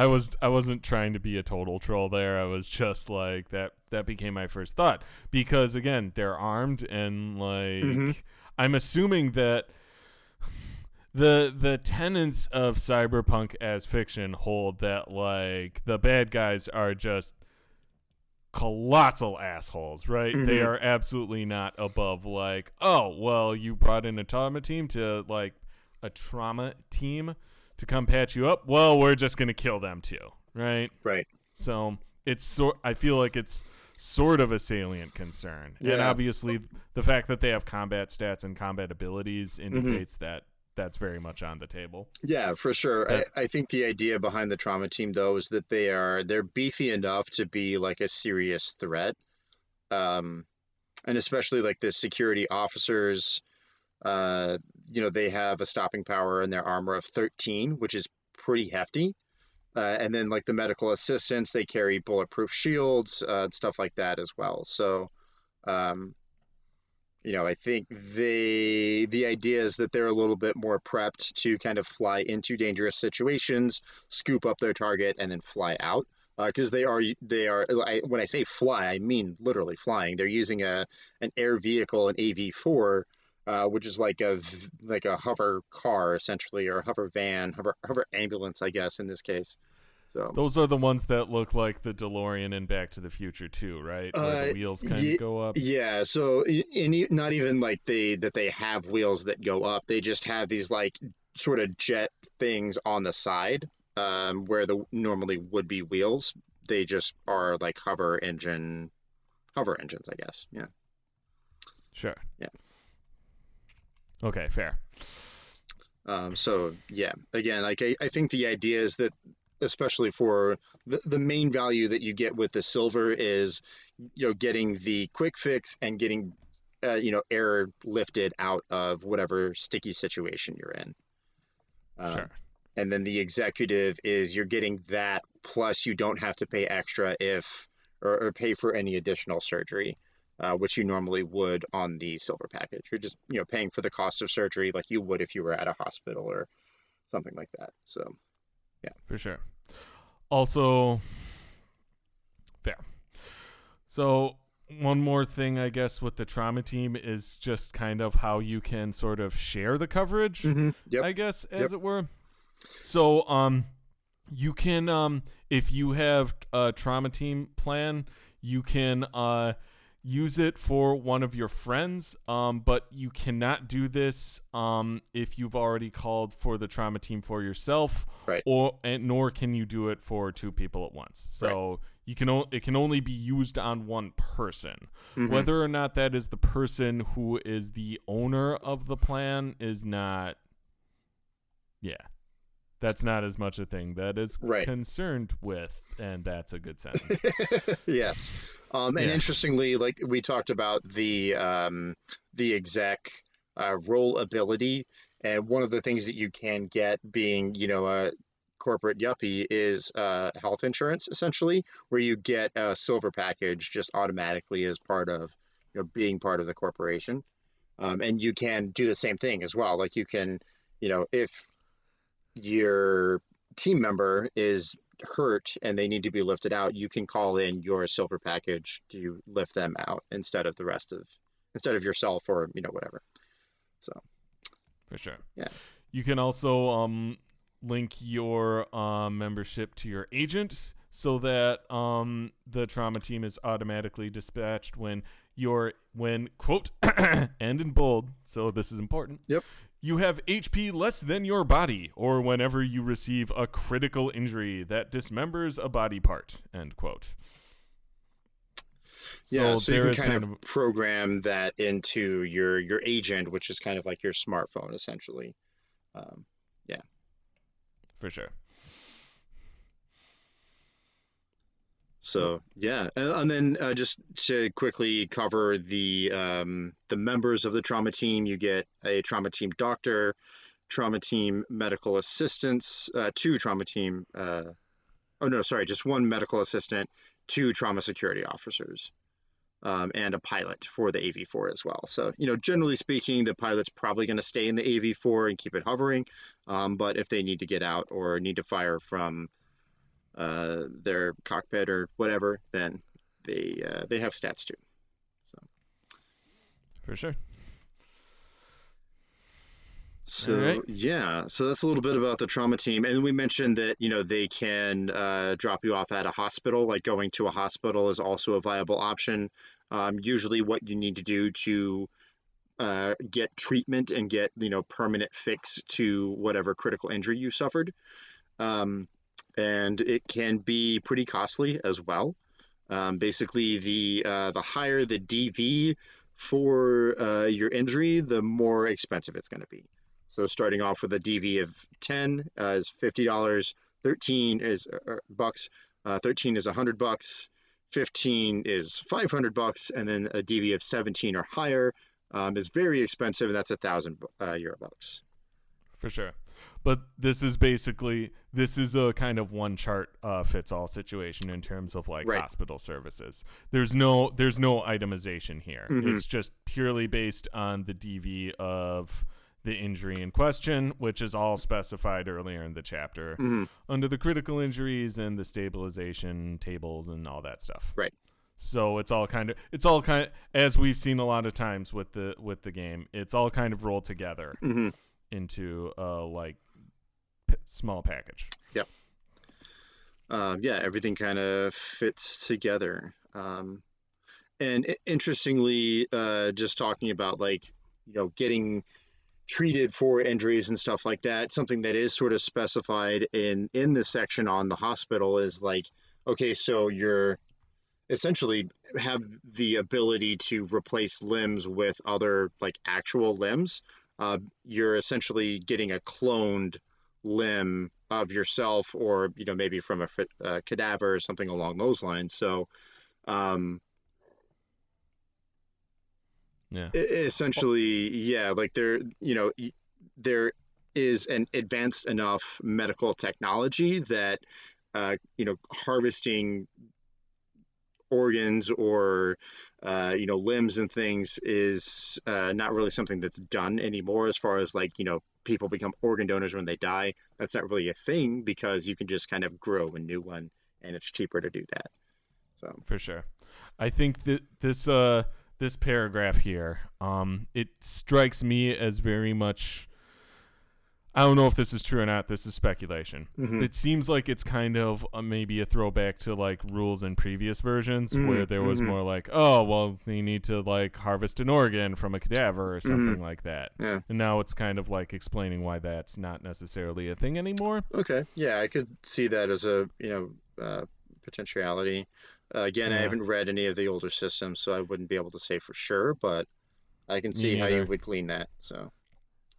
B: I was I wasn't trying to be a total troll there. I was just like that that became my first thought because again, they're armed and like mm-hmm. I'm assuming that the the tenets of cyberpunk as fiction hold that like the bad guys are just colossal assholes, right? Mm-hmm. They are absolutely not above like, oh, well, you brought in a trauma team to like a trauma team to come patch you up. Well, we're just going to kill them too, right?
A: Right.
B: So, it's sort I feel like it's sort of a salient concern. Yeah. And obviously the fact that they have combat stats and combat abilities mm-hmm. indicates mm-hmm. that that's very much on the table.
A: Yeah, for sure. I, I, think the idea behind the trauma team though is that they are they're beefy enough to be like a serious threat. Um and especially like the security officers uh you know they have a stopping power in their armor of 13 which is pretty hefty uh, and then like the medical assistants they carry bulletproof shields uh, and stuff like that as well so um, you know, I think they the idea is that they're a little bit more prepped to kind of fly into dangerous situations, scoop up their target, and then fly out. Because uh, they are they are I, when I say fly, I mean literally flying. They're using a an air vehicle, an AV4, uh, which is like a like a hover car essentially, or a hover van, hover hover ambulance, I guess in this case. So
B: those are the ones that look like the DeLorean in Back to the Future too, right? Where uh, the wheels kind y- of go up.
A: Yeah. So in, not even like they that they have wheels that go up. They just have these like sort of jet things on the side um, where the normally would be wheels. They just are like hover engine, hover engines, I guess. Yeah.
B: Sure.
A: Yeah.
B: Okay. Fair.
A: Um, so yeah, again, like I, I think the idea is that especially for the, the main value that you get with the silver is you know getting the quick fix and getting uh, you know air lifted out of whatever sticky situation you're in
B: um, sure
A: and then the executive is you're getting that plus you don't have to pay extra if or, or pay for any additional surgery uh, which you normally would on the silver package you're just you know paying for the cost of surgery like you would if you were at a hospital or something like that so yeah
B: for sure also fair so one more thing i guess with the trauma team is just kind of how you can sort of share the coverage
A: mm-hmm. yep.
B: i guess as
A: yep.
B: it were so um you can um if you have a trauma team plan you can uh use it for one of your friends, um, but you cannot do this um, if you've already called for the trauma team for yourself,
A: right?
B: Or and nor can you do it for two people at once. So right. you can o- it can only be used on one person. Mm-hmm. Whether or not that is the person who is the owner of the plan is not. Yeah that's not as much a thing that is
A: right.
B: concerned with, and that's a good sentence. [laughs]
A: yes, um, and yeah. interestingly, like we talked about the um, the exec uh, role ability, and one of the things that you can get being, you know, a corporate yuppie is uh, health insurance, essentially, where you get a silver package just automatically as part of, you know, being part of the corporation, um, and you can do the same thing as well. Like you can, you know, if your team member is hurt and they need to be lifted out, you can call in your silver package to lift them out instead of the rest of instead of yourself or you know whatever. So
B: for sure.
A: Yeah.
B: You can also um, link your uh, membership to your agent so that um, the trauma team is automatically dispatched when you're when quote [coughs] and in bold. So this is important.
A: Yep
B: you have HP less than your body, or whenever you receive a critical injury that dismembers a body part. End quote.
A: So yeah, so you can kind, kind of, of, program that into your your agent, which is kind of like your smartphone, essentially. Um, yeah,
B: for sure.
A: So yeah, and, then uh, just to quickly cover the um, the members of the trauma team, you get a trauma team doctor, trauma team medical assistants, uh, two trauma team. Uh, oh no, sorry, just one medical assistant, two trauma security officers, um, and a pilot for the AV4 as well. So you know, generally speaking, the pilot's probably going to stay in the AV4 and keep it hovering, um, but if they need to get out or need to fire from uh, their cockpit or whatever, then they uh, they have stats too. So
B: for sure.
A: So right. yeah, so that's a little bit about the trauma team, and we mentioned that you know they can uh, drop you off at a hospital. Like going to a hospital is also a viable option. Um, usually, what you need to do to uh, get treatment and get you know permanent fix to whatever critical injury you suffered, um, and it can be pretty costly as well. Um, basically, the uh, the higher the DV for uh, your injury, the more expensive it's going to be. So starting off with a DV of 10 uh, is $50, 13 is uh, uh, bucks, uh, 13 is 100 bucks, 15 is 500 bucks, and then a DV of 17 or higher um, is very expensive, and that's a thousand uh, euro bucks.
B: For sure, but this is basically this is a kind of one chart uh, fits all situation in terms of like right. hospital services. There's no there's no itemization here. Mm-hmm. It's just purely based on the DV of the injury in question, which is all specified earlier in the chapter mm-hmm. under the critical injuries and the stabilization tables and all that stuff.
A: Right.
B: So it's all kind of it's all kind of as we've seen a lot of times with the with the game. It's all kind of rolled together mm-hmm. into a like small package.
A: Yep. Um, yeah, everything kind of fits together. Um, and interestingly, uh, just talking about like you know getting treated for injuries and stuff like that something that is sort of specified in in this section on the hospital is like okay so you're essentially have the ability to replace limbs with other like actual limbs uh, you're essentially getting a cloned limb of yourself or you know maybe from a, a cadaver or something along those lines so um,
B: yeah.
A: Essentially, yeah, like there, you know, there is an advanced enough medical technology that, uh, you know, harvesting organs or uh, you know limbs and things is uh, not really something that's done anymore as far as like you know people become organ donors when they die that's not really a thing because you can just kind of grow a new one and it's cheaper to do that so
B: for sure i think that this uh this paragraph here, um, it strikes me as very much. I don't know if this is true or not. This is speculation. Mm-hmm. It seems like it's kind of a, maybe a throwback to like rules in previous versions mm-hmm. where there was mm-hmm. more like, oh, well, you need to like harvest an organ from a cadaver or something mm-hmm. like that.
A: Yeah.
B: And now it's kind of like explaining why that's not necessarily a thing anymore.
A: Okay. Yeah, I could see that as a you know uh, potentiality. Uh, again, yeah. I haven't read any of the older systems, so I wouldn't be able to say for sure, but I can see how you would glean that. So.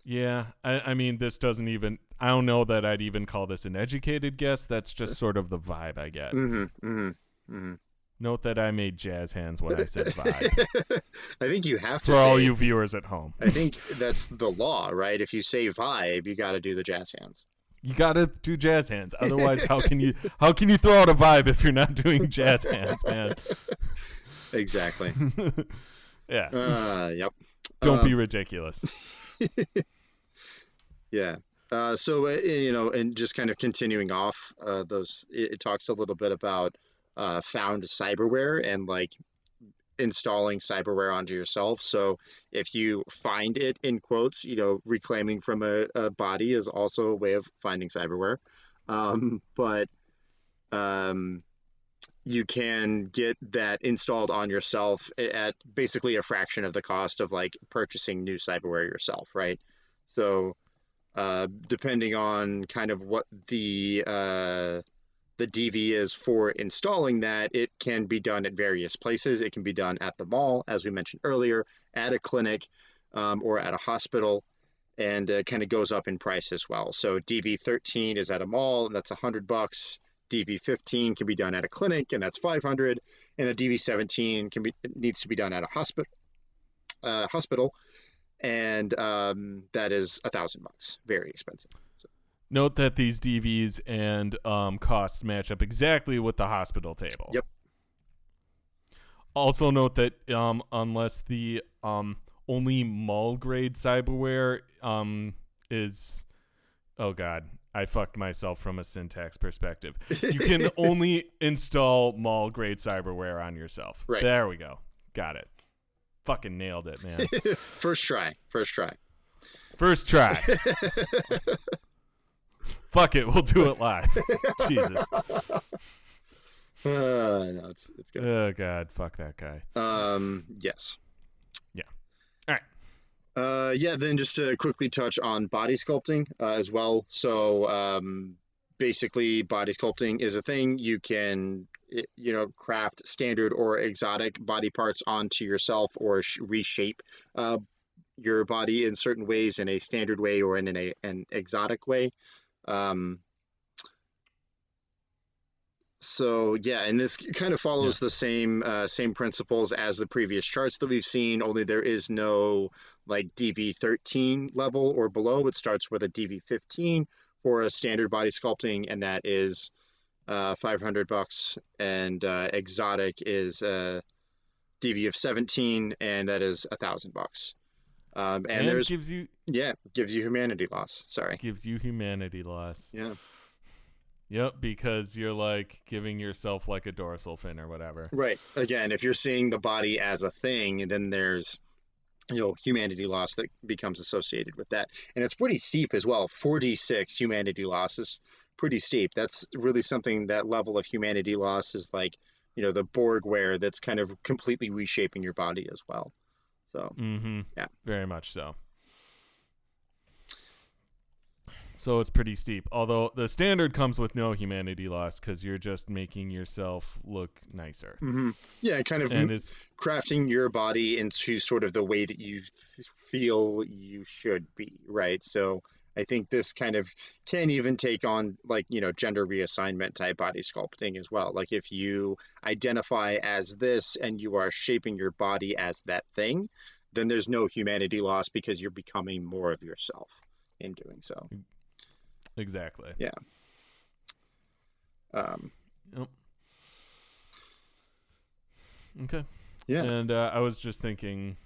B: Yeah, I, I, mean, this doesn't even. I don't know that I'd even call this an educated guess. That's just sort of the vibe I get.
A: Mm-hmm, mm-hmm, mm-hmm.
B: Note that I made jazz hands when I said vibe. [laughs]
A: I think you have
B: to. For say, all you viewers at home.
A: I think that's the law, right? If you say vibe, you got to do the jazz hands
B: you gotta do jazz hands. Otherwise, how can you how can you throw out a vibe if you're not doing jazz hands, man? [laughs]
A: Exactly. [laughs]
B: yeah.
A: Uh, yep.
B: Don't um, be ridiculous. [laughs]
A: yeah. Uh, so uh, you know, and just kind of continuing off uh, those, it, it, talks a little bit about uh, found cyberware and like installing cyberware onto yourself. So if you find it in quotes, you know, reclaiming from a, a body is also a way of finding cyberware. Um, but um, you can get that installed on yourself at basically a fraction of the cost of like purchasing new cyberware yourself, right? So uh, depending on kind of what the uh, the DV is for installing that, it can be done at various places. It can be done at the mall, as we mentioned earlier, at a clinic, um, or at a hospital, and it kind of goes up in price as well. So DV 13 is at a mall, and that's a 100 bucks. DV 15 can be done at a clinic, and that's 500. And a DV 17 can be needs to be done at a hospital. Uh, hospital, and um, that is a thousand bucks. Very expensive.
B: Note that these DVs and um, costs match up exactly with the hospital table.
A: Yep.
B: Also note that um, unless the um, only mall grade cyberware um, is, oh god, I fucked myself from a syntax perspective. You [laughs] can only install mall grade cyberware on yourself.
A: Right.
B: There we go. Got it. Fucking nailed it, man. [laughs]
A: first try. First try.
B: First try. [laughs] Fuck it, we'll do it live. Jesus.
A: Uh, no, it's it's good.
B: Oh god, fuck that guy.
A: Um, yes.
B: Yeah. All right.
A: Uh, yeah. Then just to quickly touch on body sculpting uh, as well. So, um, basically, body sculpting is a thing you can, you know, craft standard or exotic body parts onto yourself or sh- reshape uh, your body in certain ways in a standard way or in an, a, an exotic way. Um, so yeah, and this kind of follows the same uh, same principles as the previous charts that we've seen. Only there is no like DV13 level or below. It starts with a DV15 for a standard body sculpting, and that is uh, 500 bucks. And uh, exotic is a DV of 17, and that is a thousand bucks. Um, and,
B: And,
A: there's
B: gives you
A: yeah, gives you humanity loss. Sorry.
B: gives you humanity loss.
A: Yeah.
B: Yep, because you're like giving yourself like a dorsal fin or whatever.
A: Right. Again, if you're seeing the body as a thing, then there's you know humanity loss that becomes associated with that, and it's pretty steep as well. 46 humanity loss is pretty steep. That's really something. That level of humanity loss is like you know the Borgware that's kind of completely reshaping your body as well. So
B: Mm-hmm.
A: Yeah.
B: Very much so. So it's pretty steep. Although the standard comes with no humanity loss because you're just making yourself look nicer.
A: mhm. yeah, kind of
B: And it's
A: crafting your body into sort of the way that you th- feel you should be, right? So I think this kind of can even take on like, you know, gender reassignment type body sculpting as well. Like if you identify as this and you are shaping your body as that thing, then there's no humanity loss because you're becoming more of yourself in doing so.
B: Exactly. Yeah.
A: Um,
B: Yep. Okay.
A: yeah.
B: And uh, I was just thinking,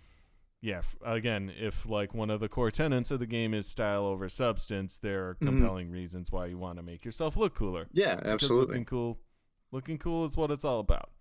B: yeah, again, if like one of the core tenets of the game is style over substance, there are
A: Mhm.
B: compelling reasons why you want to make yourself look cooler.
A: Yeah,
B: Because
A: absolutely.
B: looking cool, looking cool is what it's all about.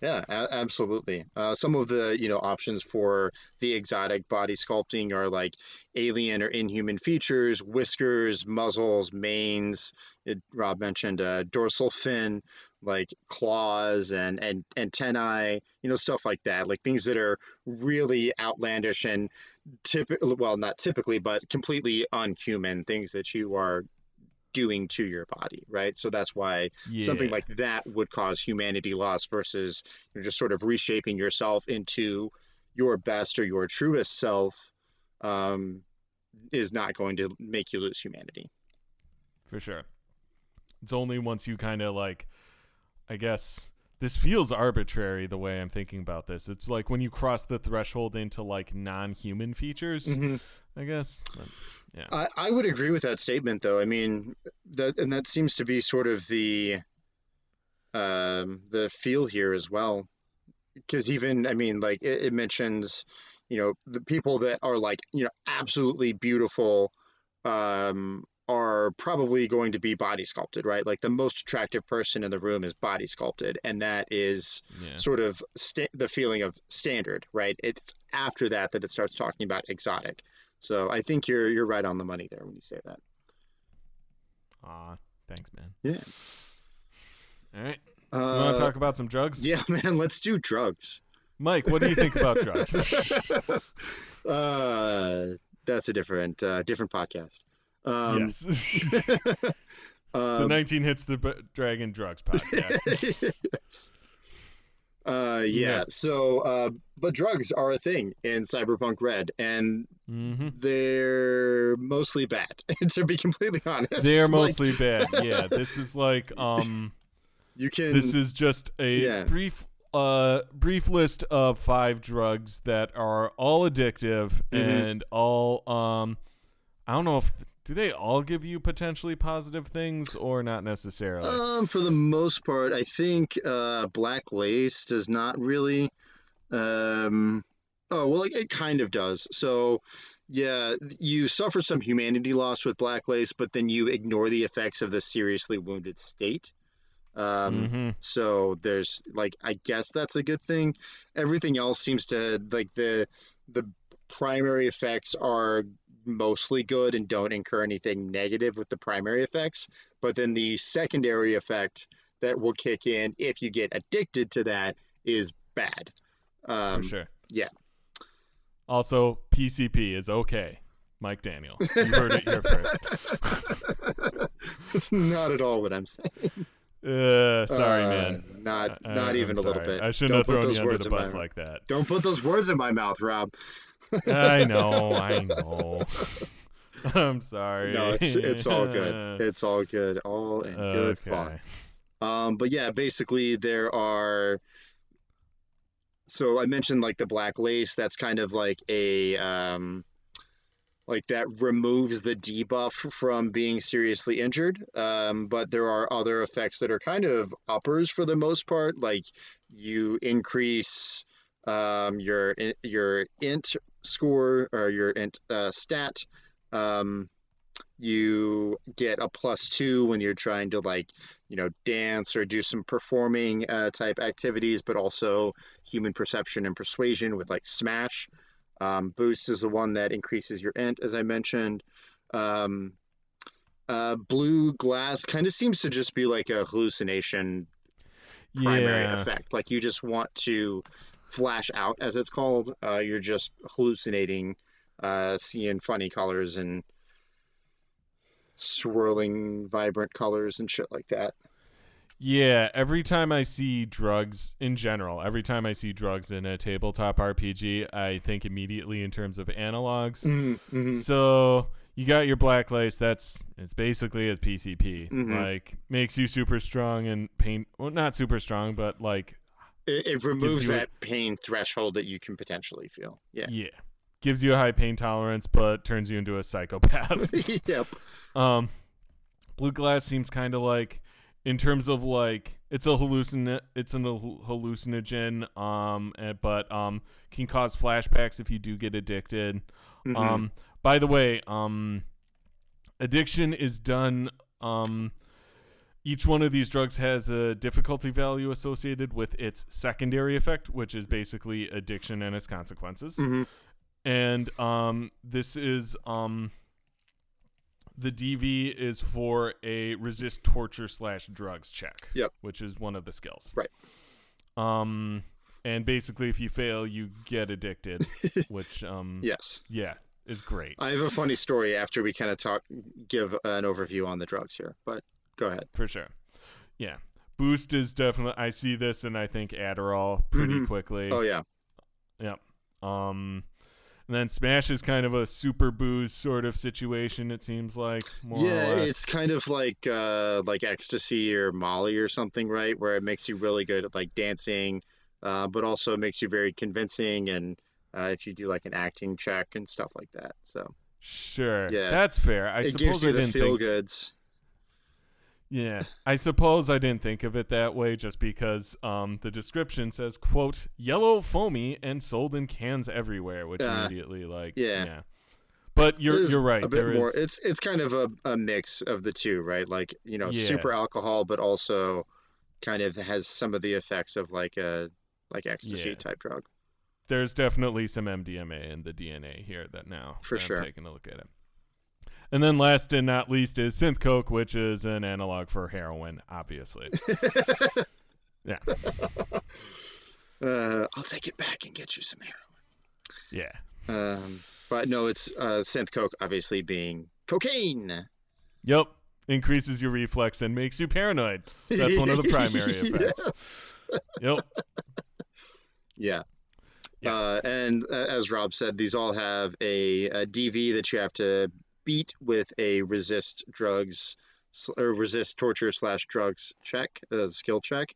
A: Yeah, a- absolutely. Uh, some of the you know options for the exotic body sculpting are like alien or inhuman features, whiskers, muzzles, manes. It, Rob mentioned uh, dorsal fin, like claws and and antennae. You know stuff like that, like things that are really outlandish and typical. Well, not typically, but completely unhuman. Things that you are doing to your body, right? So that's why
B: Yeah.
A: something like that would cause humanity loss versus you know, just sort of reshaping yourself into your best or your truest self um, is not going to make you lose humanity.
B: for sure. It's only once you kind of like, I guess this feels arbitrary the way I'm thinking about this. It's like when you cross the threshold into like non-human features, I guess. But, yeah.
A: I, I would agree with that statement, though. I mean, that and that seems to be sort of the um, the feel here as well, because even I mean, like it, it mentions, you know, the people that are like you know absolutely beautiful um, are probably going to be body sculpted, right? Like the most attractive person in the room is body sculpted, and that is
B: yeah.
A: sort of sta- the feeling of standard, right? It's after that that it starts talking about exotic. So I think you're you're right on the money there when you say that.
B: Aw, thanks, man.
A: Yeah.
B: All right.
A: Uh,
B: You want to talk about some drugs?
A: Yeah, [laughs] man. Let's do drugs.
B: Mike, what do you think about [laughs] drugs?
A: uh, that's a different uh, different podcast. Um,
B: yes. [laughs] the
A: um,
B: 19 Hits the Dragon Drugs podcast.
A: yes. Uh, yeah.
B: Yeah.
A: So, uh, but drugs are a thing in Cyberpunk Red, and
B: hmm
A: they're mostly bad. [laughs] to be completely honest,
B: They are
A: Like,
B: mostly bad. [laughs] Yeah, this is like um
A: you can.
B: this is just a
A: Yeah.
B: brief uh brief list of five drugs that are all addictive
A: Mhm.
B: and all um I don't know if do they all give you potentially positive things or not necessarily.
A: Um, for the most part, I think uh, Black Lace does not really. Um, oh well, it, it kind of does. So Yeah, you suffer some humanity loss with Black Lace, but then you ignore the effects of the seriously wounded state. Um,
B: mm-hmm.
A: So there's like, I guess that's a good thing. Everything else seems to like the the primary effects are mostly good and don't incur anything negative with the primary effects, but then the secondary effect that will kick in if you get addicted to that is bad. Um,
B: For sure.
A: Yeah.
B: Also, PCP is okay. Mike Daniel. You heard it here first.
A: That's [laughs] [laughs] not at all what I'm saying.
B: Uh, sorry,
A: Uh,
B: man.
A: Not
B: I-
A: not
B: I'm
A: even a little bit.
B: I shouldn't
A: Don't
B: have thrown you under the
A: in my
B: bus like that.
A: Don't put those words in my mouth, Rob.
B: I know, I know. [laughs] I'm sorry.
A: No, it's it's all good. [laughs] It's all good. All in good fun. Um, but yeah, basically there are. So I mentioned like the black lace. That's kind of like a um, like that removes the debuff from being seriously injured. Um, but there are other effects that are kind of uppers for the most part. Like you increase um, your your int score or your int uh, stat. Um, you get a plus two when you're trying to like you know dance or do some performing uh, type activities but also human perception and persuasion with like smash um, boost is the one that increases your int as i mentioned um, uh, blue glass kind of seems to just be like a hallucination primary
B: Yeah.
A: effect like you just want to flash out as it's called uh, you're just hallucinating uh, seeing funny colors and swirling vibrant colors and shit like that
B: Yeah, every time I see drugs in general, every time I see drugs in a tabletop RPG, I think immediately in terms of analogs.
A: mm-hmm.
B: So you got your black lace. That's it's basically as PCP.
A: Mhm.
B: Like makes you super strong and pain. Well, not super strong, but like
A: it, it removes
B: you a-
A: that pain threshold that you can potentially feel yeah
B: yeah, gives you a high pain tolerance, but turns you into a psychopath. [laughs]
A: yep
B: Um, blue glass seems kind of like, in terms of like, it's a hallucin, it's an hallucinogen. Um, eh, but um, can cause flashbacks if you do get addicted.
A: Mhm.
B: Um, by the way, um, addiction is done. Um, each one of these drugs has a difficulty value associated with its secondary effect, which is basically addiction and its consequences
A: Mhm.
B: and um, this is um, the DV is for a resist torture slash drugs check.
A: Yep.
B: which is one of the skills.
A: Right.
B: Um, and basically, if you fail, you get addicted, [laughs] which um,
A: yes
B: yeah, is great
A: i have a funny story after we kind of talk give an overview on the drugs here but go ahead
B: for sure. Yeah, boost is definitely. I see this and I think Adderall pretty
A: Mhm.
B: quickly.
A: oh yeah Yep.
B: Um, and then Smash is kind of a super booze sort of situation. It seems like more
A: yeah it's kind of like uh like ecstasy or molly or something right where it makes you really good at like dancing uh, but also makes you very convincing and uh, if you do like an acting check and stuff like that so
B: Sure.
A: Yeah.
B: That's fair. I
A: it
B: suppose
A: gives you
B: I
A: the
B: didn't
A: feel
B: think.
A: goods
B: Yeah. I suppose I didn't think of it that way just because um the description says quote yellow foamy and sold in cans everywhere, which
A: Uh,
B: immediately like
A: yeah.
B: But you're you're right.
A: a bit
B: there
A: more
B: is-
A: it's it's kind of a, a mix of the two right like you know
B: Yeah.
A: super alcohol but also kind of has some of the effects of like a like ecstasy
B: Yeah.
A: type drug
B: there's definitely some MDMA in the DNA here that now
A: For
B: that
A: sure.
B: I'm taking a look at it. And then last and not least is synth coke, which is an analog for heroin, obviously. [laughs] Yeah. [laughs]
A: uh, i'll take it back and get you some heroin
B: yeah.
A: um, but no it's uh, synth coke obviously being cocaine
B: Yep. Increases your reflex and makes you paranoid. That's one of the primary [laughs] effects.
A: Yes.
B: Yep.
A: Yeah.
B: Yeah.
A: Uh, and uh, as Rob said, these all have a, a DV that you have to beat with a resist drugs or resist torture slash drugs check, uh, skill check.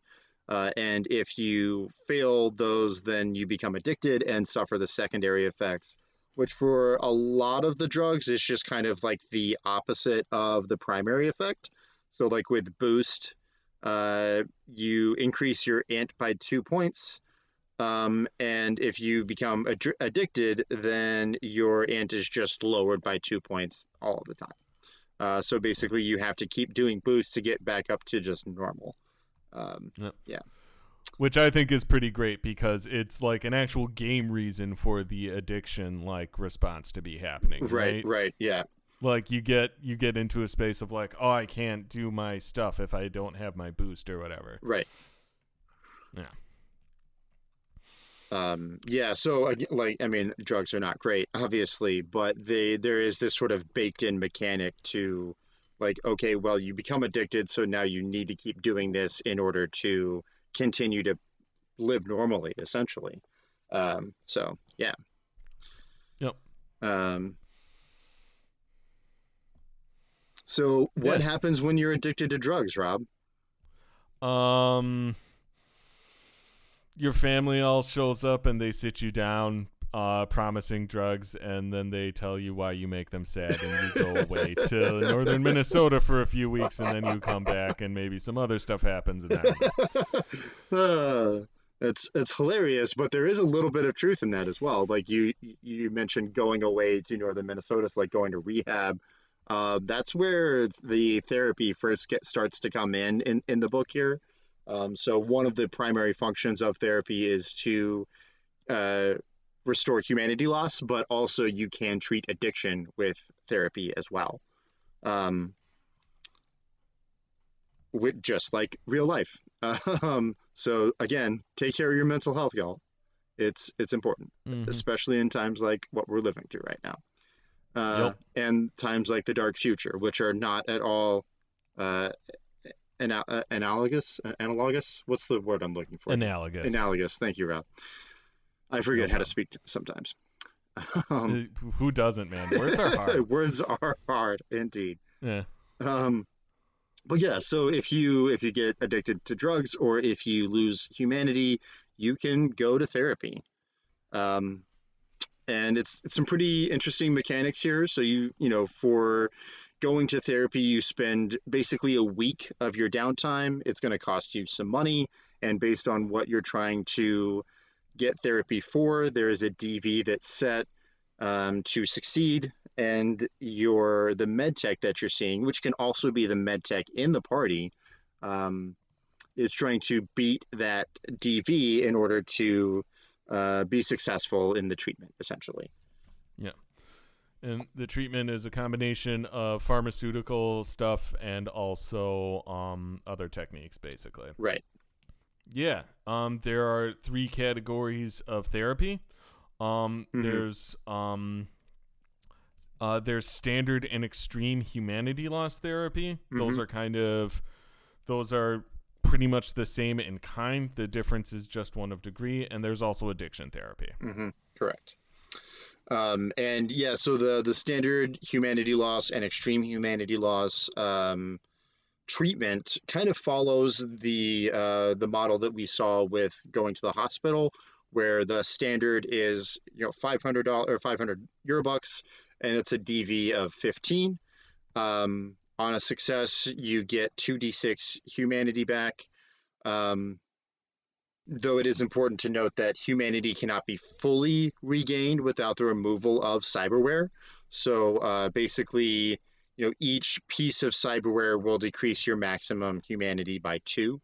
A: Uh, and if you fail those, then you become addicted and suffer the secondary effects, which for a lot of the drugs is just kind of like the opposite of the primary effect. So, like with Boost, uh, you increase your int by two points Um, and if you become ad- addicted, then your int is just lowered by two points all the time. Uh, so basically, you have to keep doing boosts to get back up to just normal. Um, yep. Yeah.
B: Which I think is pretty great because it's like an actual game reason for the addiction like response to be happening. Right,
A: right, right yeah.
B: Like you get you get into a space of like, oh, I can't do my stuff if I don't have my boost or whatever.
A: Right.
B: Yeah.
A: Um, yeah, so like I mean, drugs are not great, obviously, but they there is this sort of baked-in mechanic to like, okay, well, you become addicted, so now you need to keep doing this in order to continue to live normally, essentially. Um, so yeah.
B: Yep.
A: Um, so what yeah. happens when you're addicted to drugs, Rob?
B: Um your family all shows up and they sit you down uh, promising drugs, and then they tell you why you make them sad, and you go away [laughs] to northern Minnesota for a few weeks, and then you come back, and maybe some other stuff happens. And [laughs]
A: uh, it's it's hilarious, but there is a little bit of truth in that as well. Like you you mentioned going away to northern Minnesota, so like going to rehab. Uh, that's where the therapy first get, starts to come in, in in the book here. Um, so one of the primary functions of therapy is to uh, restore humanity loss, but also you can treat addiction with therapy as well. Um, with just like real life. [laughs] Um, so again, take care of your mental health, y'all. It's it's important, mm-hmm. especially in times like what we're living through right now, uh, yep. and times like the dark future, which are not at all uh, ana- uh, analogous. Uh, analogous. What's the word I'm looking for?
B: Analogous.
A: Analogous. Thank you, Rob. I forget no how to speak sometimes. [laughs]
B: Um, Who doesn't, man? Words are hard. [laughs]
A: words are hard, indeed.
B: Yeah.
A: Um, but yeah, so if you if you get addicted to drugs or if you lose humanity, you can go to therapy. Um, and it's, it's some pretty interesting mechanics here. So you you know for going to therapy, you spend basically a week of your downtime. It's going to cost you some money, and based on what you're trying to get therapy for, there is a DV that's set um, to succeed, and your the med tech that you're seeing, which can also be the med tech in the party, um, is trying to beat that DV in order to uh, be successful in the treatment, essentially.
B: Yeah. And the treatment is a combination of pharmaceutical stuff and also um, other techniques, basically.
A: Right.
B: Yeah. Um, there are three categories of therapy. Um, mm-hmm. There's um, uh, there's standard and extreme humanity loss therapy. Mm-hmm. Those are kind of those are pretty much the same in kind. The difference is just one of degree. And there's also addiction therapy.
A: Mm-hmm. Correct. Um, and yeah, so the the standard humanity loss and extreme humanity loss um, treatment kind of follows the uh, the model that we saw with going to the hospital, where the standard is you know five hundred dollars or five hundred euro bucks, and it's a DV of fifteen. Um, on a success, you get two d6 humanity back. Um, though it is important to note that humanity cannot be fully regained without the removal of cyberware. So uh, basically, you know, each piece of cyberware will decrease your maximum humanity by two.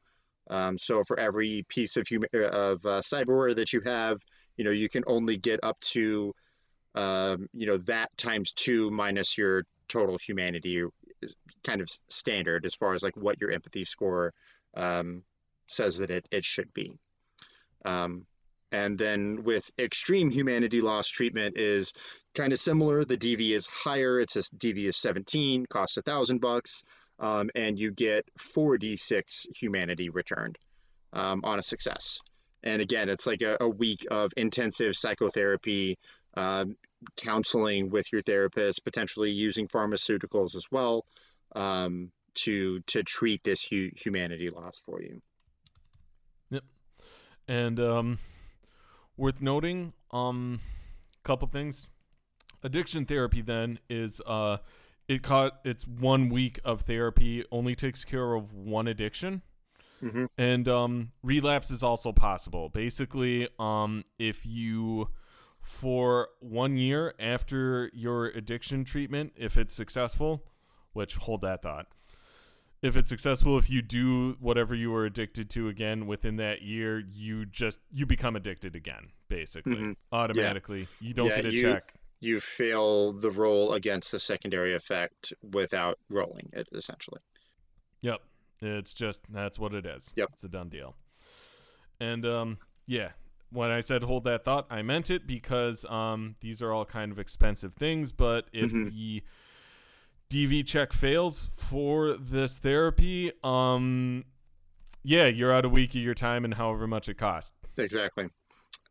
A: Um, so for every piece of hum- of uh, cyberware that you have, you know, you can only get up to, um, you know, that times two minus your total humanity, kind of standard as far as like what your empathy score um, says that it, it should be. Um, and then with extreme humanity loss treatment is kind of similar. The DV is higher. It's a DV of 17, costs a thousand bucks, um, and you get 4d6 humanity returned um, on a success. And again, it's like a, a week of intensive psychotherapy, uh, counseling with your therapist, potentially using pharmaceuticals as well um, to to treat this hu- humanity loss for you.
B: And um, worth noting, um, couple things. Addiction therapy then is uh, it caught it's one week of therapy only takes care of one addiction. mm-hmm. and um, relapse is also possible. Basically, um, if you for one year after your addiction treatment, if it's successful, which hold that thought. If it's successful, if you do whatever you were addicted to again within that year, you just you become addicted again, basically, mm-hmm. automatically. Yeah. You don't yeah, get a
A: you,
B: check.
A: You fail the roll against the secondary effect without rolling it, essentially.
B: Yep, it's just that's what it is.
A: Yep,
B: it's a done deal. And um, yeah, when I said hold that thought, I meant it because um, these are all kind of expensive things. But if mm-hmm. the DV check fails for this therapy, um, yeah, you're out a week of your time and however much it costs.
A: Exactly.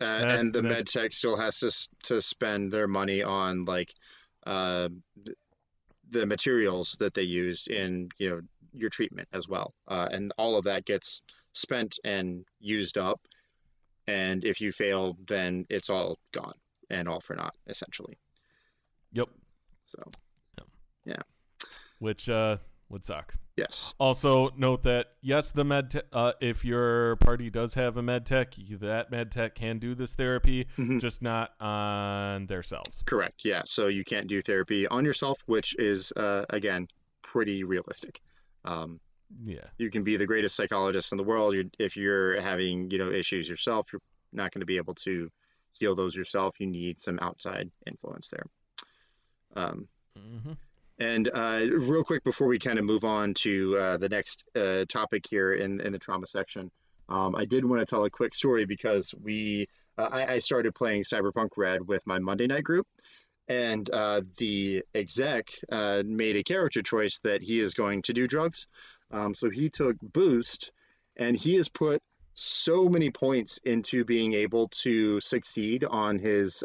A: Uh, that, and the that, med tech still has to to spend their money on like uh, the materials that they used in you know your treatment as well, uh, and all of that gets spent and used up. And if you fail, then it's all gone and all for naught, essentially.
B: Yep.
A: So, yeah.
B: Which uh, would suck.
A: Yes.
B: Also, note that yes, the med te- uh, if your party does have a med tech, that med tech can do this therapy, mm-hmm. just not on themselves.
A: Correct. Yeah. So you can't do therapy on yourself, which is uh, again pretty realistic. Um,
B: yeah.
A: You can be the greatest psychologist in the world. You're, if you're having, you know, issues yourself, you're not going to be able to heal those yourself. You need some outside influence there. Um, mm-hmm. And uh, real quick before we kind of move on to uh, the next uh, topic here in, in the trauma section, um, I did want to tell a quick story because we uh, I, I, started playing Cyberpunk Red with my Monday night group, and uh, the exec uh, made a character choice that he is going to do drugs. Um, so he took Boost, and he has put so many points into being able to succeed on his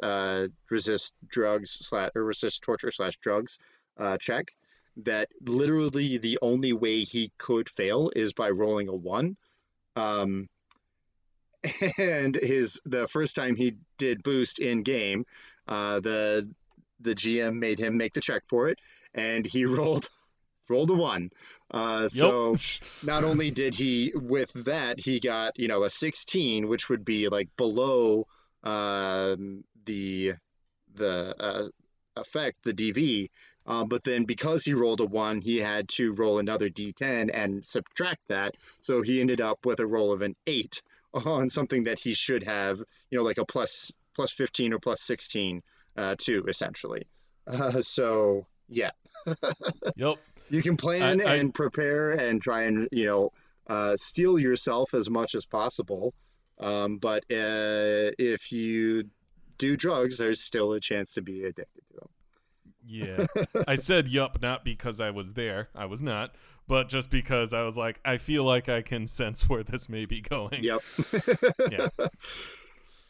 A: resist drugs slash or resist torture slash drugs uh, check that literally the only way he could fail is by rolling a one. Um, [laughs] and his the first time he did boost in game, uh, the the GM made him make the check for it, and he [laughs] rolled rolled a one. Uh, so yep. [laughs] not only did he with that he got you know a 16, which would be like below um, the the uh, effect the DV. Uh, but then because he rolled a one, he had to roll another d10 and subtract that. So he ended up with a roll of an eight [laughs] on something that he should have, you know, like a plus plus 15 or plus 16 uh, too, essentially. [laughs] Uh, so yeah. [laughs]
B: yep.
A: You can plan I, I, and prepare and try and you know uh, steel yourself as much as possible. Um, but uh, if you do drugs, there's still a chance to be addicted to them.
B: Yeah. I said yup not because I was there. I was not. But just because I was like, I feel like I can sense where this may be going.
A: Yep. [laughs] yeah. [laughs]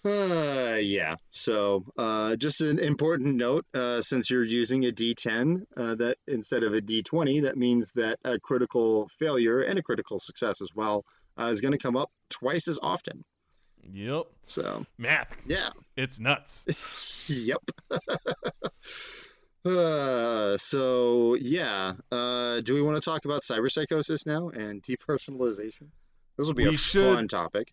A: Uh, yeah. So, uh, just an important note: uh, since you're using a D10, uh, that instead of a D20, that means that a critical failure and a critical success as well uh, is going to come up twice as often.
B: Yep.
A: So
B: math.
A: Yeah.
B: It's nuts. [laughs]
A: yep. [laughs] uh, so yeah. Uh, do we want to talk about cyberpsychosis now and depersonalization? This will be we a should, fun topic.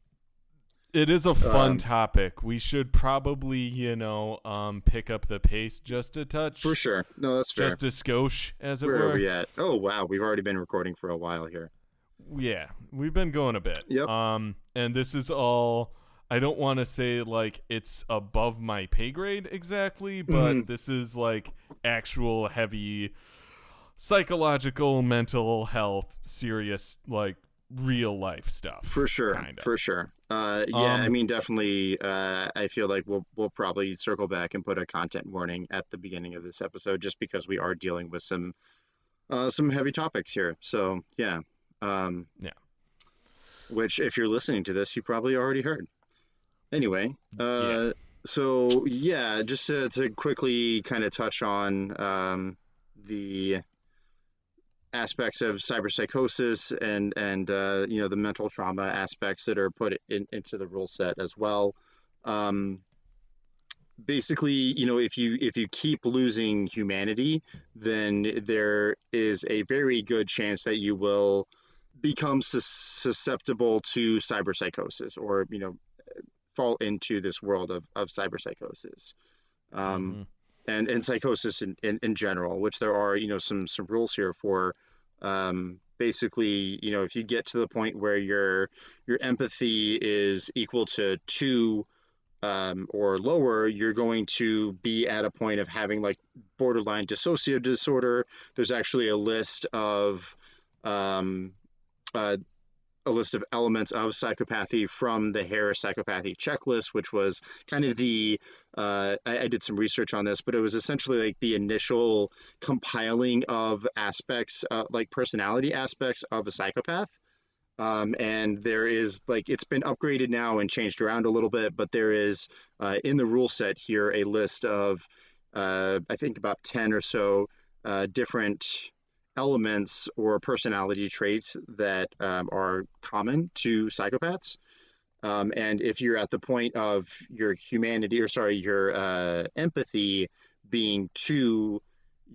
B: It is a fun um, topic. We should probably, you know, um, pick up the pace just a touch.
A: For sure. No, that's fair.
B: Just a skosh, as it
A: Where
B: were.
A: Where are we at? Oh wow, we've already been recording for a while here.
B: Yeah, we've been going a bit.
A: Yep.
B: Um, and this is all I don't want to say like it's above my pay grade exactly, but mm-hmm. this is like actual heavy psychological, mental health, serious like real life stuff.
A: For sure. Kinda. For sure. Uh, yeah, um, I mean, definitely. Uh, I feel like we'll we'll probably circle back and put a content warning at the beginning of this episode, just because we are dealing with some uh, some heavy topics here. So yeah. Um,
B: yeah.
A: Which, if you're listening to this, you probably already heard. Anyway, uh, yeah. so yeah, just to, to quickly kind of touch on um, the aspects of cyberpsychosis and and uh, you know the mental trauma aspects that are put in, into the rule set as well. Um, basically, you know, if you if you keep losing humanity, then there is a very good chance that you will become sus- susceptible to cyberpsychosis or you know fall into this world of, of cyberpsychosis um, mm-hmm. and and psychosis in, in, in, general which there are you know some some rules here for um, basically you know if you get to the point where your your empathy is equal to two um, or lower, you're going to be at a point of having like borderline dissociative disorder. There's actually a list of um, uh, a list of elements of psychopathy from the Harris psychopathy checklist, which was kind of the uh, I, I, did some research on this, but it was essentially like the initial compiling of aspects, uh, like personality aspects of a psychopath. Um, and there is like it's been upgraded now and changed around a little bit, but there is uh, in the rule set here a list of uh, I think about ten or so uh, different elements or personality traits that um, are common to psychopaths. Um, and if you're at the point of your humanity, or sorry, your uh, empathy being two,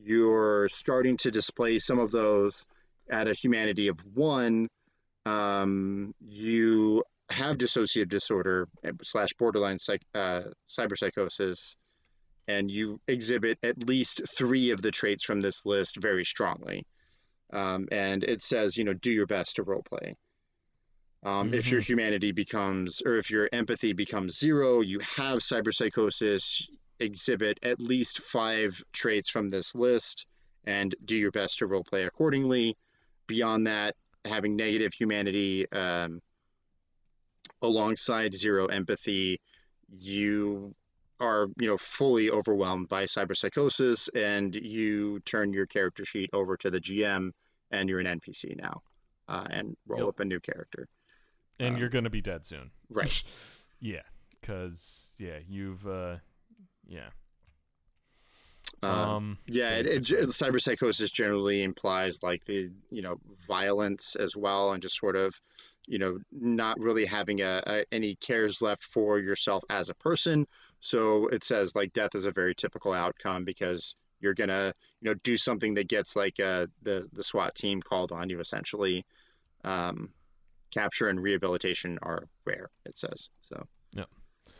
A: you're starting to display some of those at a humanity of one. Um, you have dissociative disorder eh, slash borderline psych, uh, cyberpsychosis and you exhibit at least three of the traits from this list very strongly. Um, and it says, you know, do your best to role play. Um, mm-hmm. If your mm-hmm. humanity becomes, or if your empathy becomes zero, you have cyberpsychosis, exhibit at least five traits from this list, and do your best to role play accordingly. Beyond that, having negative humanity um, alongside zero empathy, you are you know fully overwhelmed by cyberpsychosis and you turn your character sheet over to the gm and you're an npc now uh, and roll yep. up a new character.
B: And um, you're gonna be dead soon.
A: right. [laughs] [laughs]
B: Yeah because yeah you've uh yeah.
A: Uh, um yeah it, it, it, cyberpsychosis generally implies like the you know violence as well and just sort of you know not really having a, a, any cares left for yourself as a person so it says like death is a very typical outcome because you're gonna you know do something that gets like uh, the the SWAT team called on you essentially. Um, capture and rehabilitation are rare. It says so.
B: Yeah.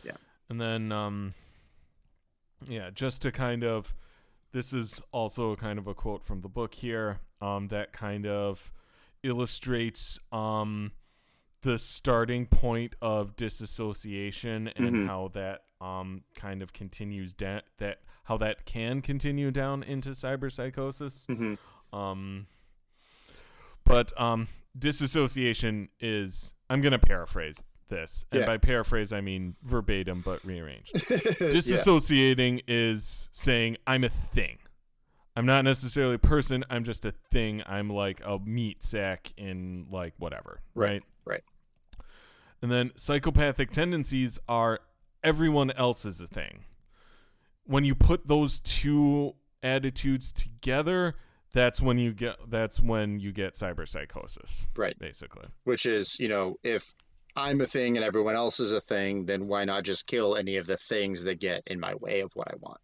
A: Yeah.
B: And then um, yeah, just to kind of this is also kind of a quote from the book here um, that kind of illustrates um, the starting point of disassociation and mm-hmm. how that um, kind of continues da- that how that can continue down into cyberpsychosis.
A: Mm-hmm.
B: Um, but um, disassociation is I'm gonna paraphrase this, and yeah. by paraphrase I mean verbatim but rearranged. [laughs] Disassociating yeah. is saying I'm a thing. I'm not necessarily a person. I'm just a thing. I'm like a meat sack in like whatever. Right.
A: Right.
B: And then psychopathic tendencies are everyone else is a thing. When you put those two attitudes together, that's when you get that's when you get cyberpsychosis.
A: Right.
B: Basically.
A: Which is, you know, if I'm a thing and everyone else is a thing, then why not just kill any of the things that get in my way of what I want?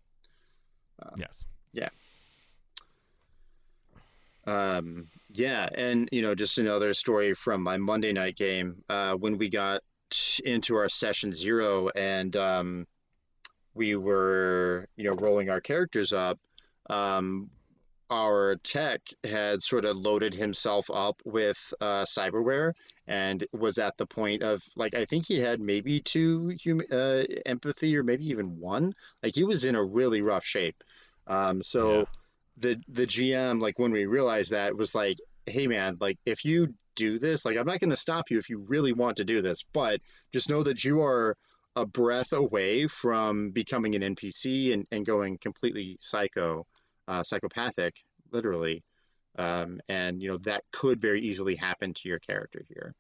B: Um, yes.
A: Yeah. Um, yeah, and you know, just another story from my Monday night game uh, when we got into our session zero and um, we were you know rolling our characters up um, our tech had sort of loaded himself up with uh, cyberware and was at the point of like I think he had maybe two hum- uh, empathy or maybe even one. Like he was in a really rough shape. Um, so yeah. The the GM like when we realized that was like, hey man, like if you do this. Like, I'm not going to stop you if you really want to do this, but just know that you are a breath away from becoming an NPC and, and going completely psycho, uh, psychopathic, literally. Um, and you know that could very easily happen to your character here.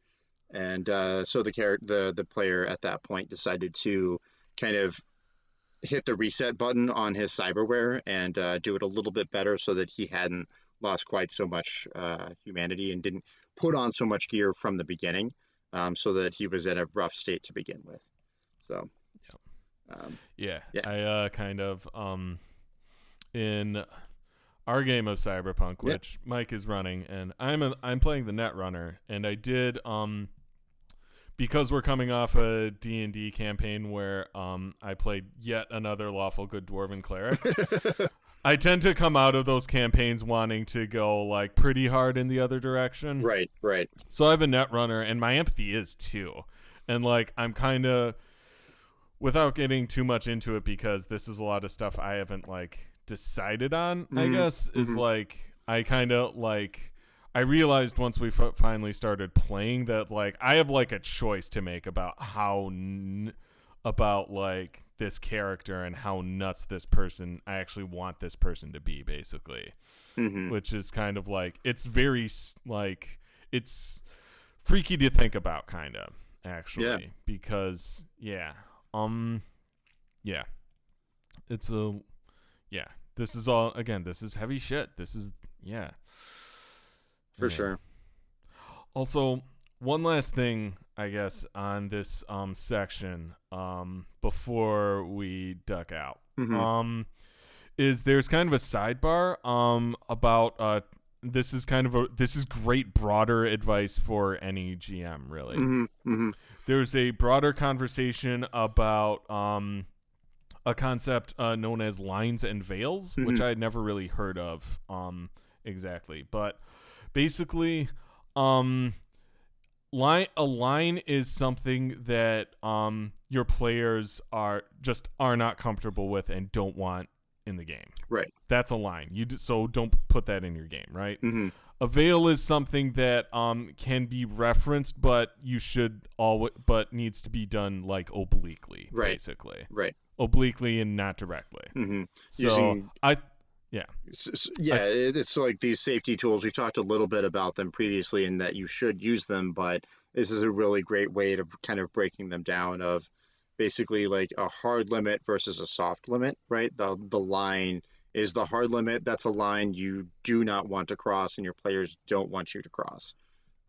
A: And uh, so the character, the the player at that point decided to kind of hit the reset button on his cyberware and uh, do it a little bit better so that he hadn't lost quite so much uh, humanity and didn't put on so much gear from the beginning, um, so that he was in a rough state to begin with. So,
B: um, yeah, yeah, I uh, kind of um, in our game of Cyberpunk, which Mike is running, and I'm a, I'm playing the Netrunner, and I did um because we're coming off a D&D campaign where um I played yet another lawful good dwarven cleric. [laughs] I tend to come out of those campaigns wanting to go like pretty hard in the other direction.
A: Right, right.
B: So I have a net runner and my empathy is two. And like I'm kind of without getting too much into it because this is a lot of stuff I haven't like decided on, mm-hmm. I guess, is mm-hmm. like I kind of like I realized once we f- finally started playing that like I have like a choice to make about how n- about like this character and how nuts this person I actually want this person to be basically. Mm-hmm. Which is kind of like it's very like it's freaky to think about kind of actually yeah. because yeah. Um yeah. It's a yeah. This is all again, this is heavy shit. This is yeah
A: for yeah. sure.
B: Also, one last thing, I guess, on this um, section um, before we duck out mm-hmm. um, is there's kind of a sidebar um, about uh, this is kind of a this is great broader advice for any GM really. Mm-hmm. Mm-hmm. There's a broader conversation about um, a concept uh, known as lines and veils, which mm-hmm. I had never really heard of um, exactly, but basically um line a line is something that um your players are just are not comfortable with and don't want in the game.
A: Right.
B: That's a line. You do, so don't put that in your game, right? Mm-hmm. A veil is something that um can be referenced, but you should always but needs to be done like obliquely, right. basically.
A: Right.
B: Obliquely and not directly. Mm-hmm. So Using I yeah.
A: yeah, I, it's like these safety tools. We've talked a little bit about them previously and that you should use them, but this is a really great way of kind of breaking them down of basically like a hard limit versus a soft limit, right? The the line is the hard limit. That's a line you do not want to cross and your players don't want you to cross.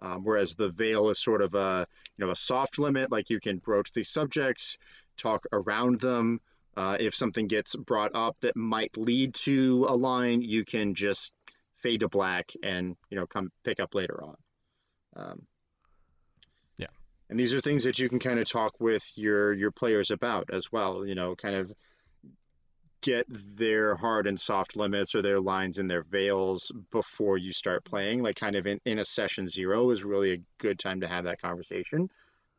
A: Um, whereas the veil is sort of a you know a soft limit, like you can broach these subjects, talk around them, uh, if something gets brought up that might lead to a line, you can just fade to black and you know come pick up later on. Um,
B: yeah,
A: and these are things that you can kind of talk with your your players about as well. You know, kind of get their hard and soft limits or their lines and their veils before you start playing. Like kind of in, in a session zero is really a good time to have that conversation.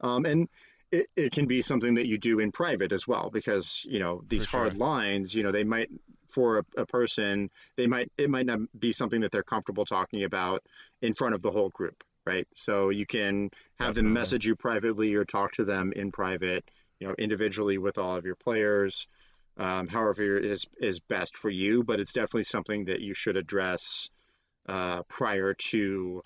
A: Um, and it, it can be something that you do in private as well because you know these for hard sure. lines you know they might for a, a, person they might it might not be something that they're comfortable talking about in front of the whole group right so you can have Definitely. them message you privately or talk to them in private you know individually with all of your players um, however is is best for you but it's definitely something that you should address uh, prior to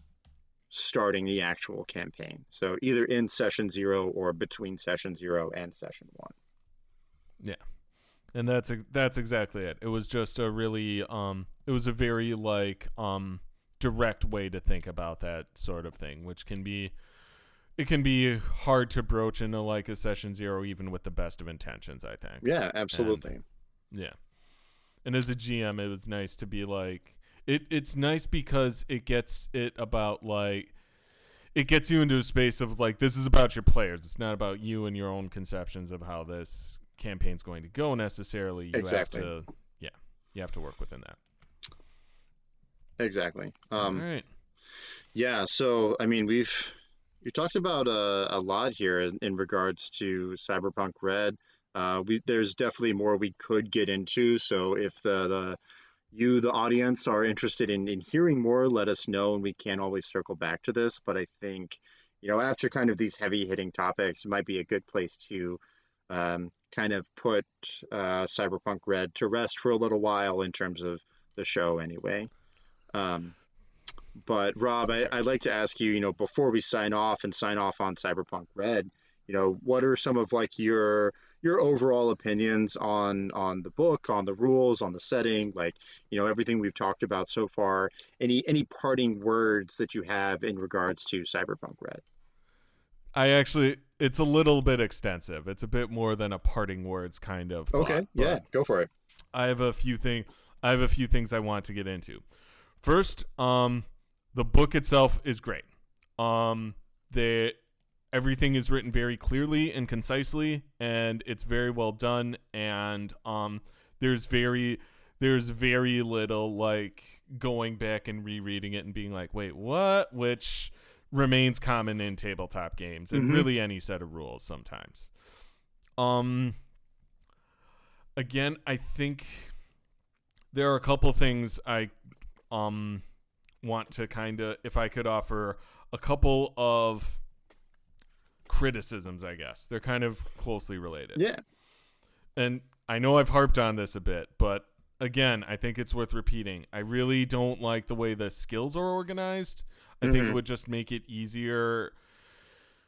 A: starting the actual campaign. So either in session zero or between session zero and session one.
B: Yeah. And that's that's exactly it. It was just a really um it was a very like um direct way to think about that sort of thing, which can be it can be hard to broach into like a session zero even with the best of intentions, I think.
A: Yeah, absolutely.
B: And, yeah. And as a GM it was nice to be like it it's nice because it gets it about like it gets you into a space of like this is about your players. It's not about you and your own conceptions of how this campaign's going to go necessarily. You exactly. have to yeah, you have to work within that.
A: Exactly. Um, All right. Yeah. So I mean, we've we talked about a, a lot here in, in regards to Cyberpunk Red. Uh, we there's definitely more we could get into. So if the the you, the audience, are interested in, in hearing more, let us know, and we can always circle back to this. But I think, you know, after kind of these heavy hitting topics, it might be a good place to um, kind of put uh, Cyberpunk Red to rest for a little while in terms of the show, anyway. Um, but Rob, I, would like to ask you, you know, before we sign off and sign off on Cyberpunk Red, you know, what are some of like your your overall opinions on on the book, on the rules, on the setting, like you know everything we've talked about so far. Any any parting words that you have in regards to Cyberpunk Red?
B: I actually, it's a little bit extensive. It's a bit more than a parting words kind of. Thought,
A: okay, yeah, go for it.
B: I have a few things. I have a few things I want to get into. First, um, the book itself is great. Um, the everything is written very clearly and concisely, and it's very well done. And um, there's very there's very little like going back and rereading it and being like, wait, what? Which remains common in tabletop games and
A: Mhm.
B: really any set of rules sometimes. Um again, I think there are a couple things I um want to kind of if I could offer a couple of criticisms, I guess. They're kind of closely related
A: Yeah.
B: and I know I've harped on this a bit, but again, I think it's worth repeating. I really don't like the way the skills are organized. I think it
A: Mhm.
B: would just make it easier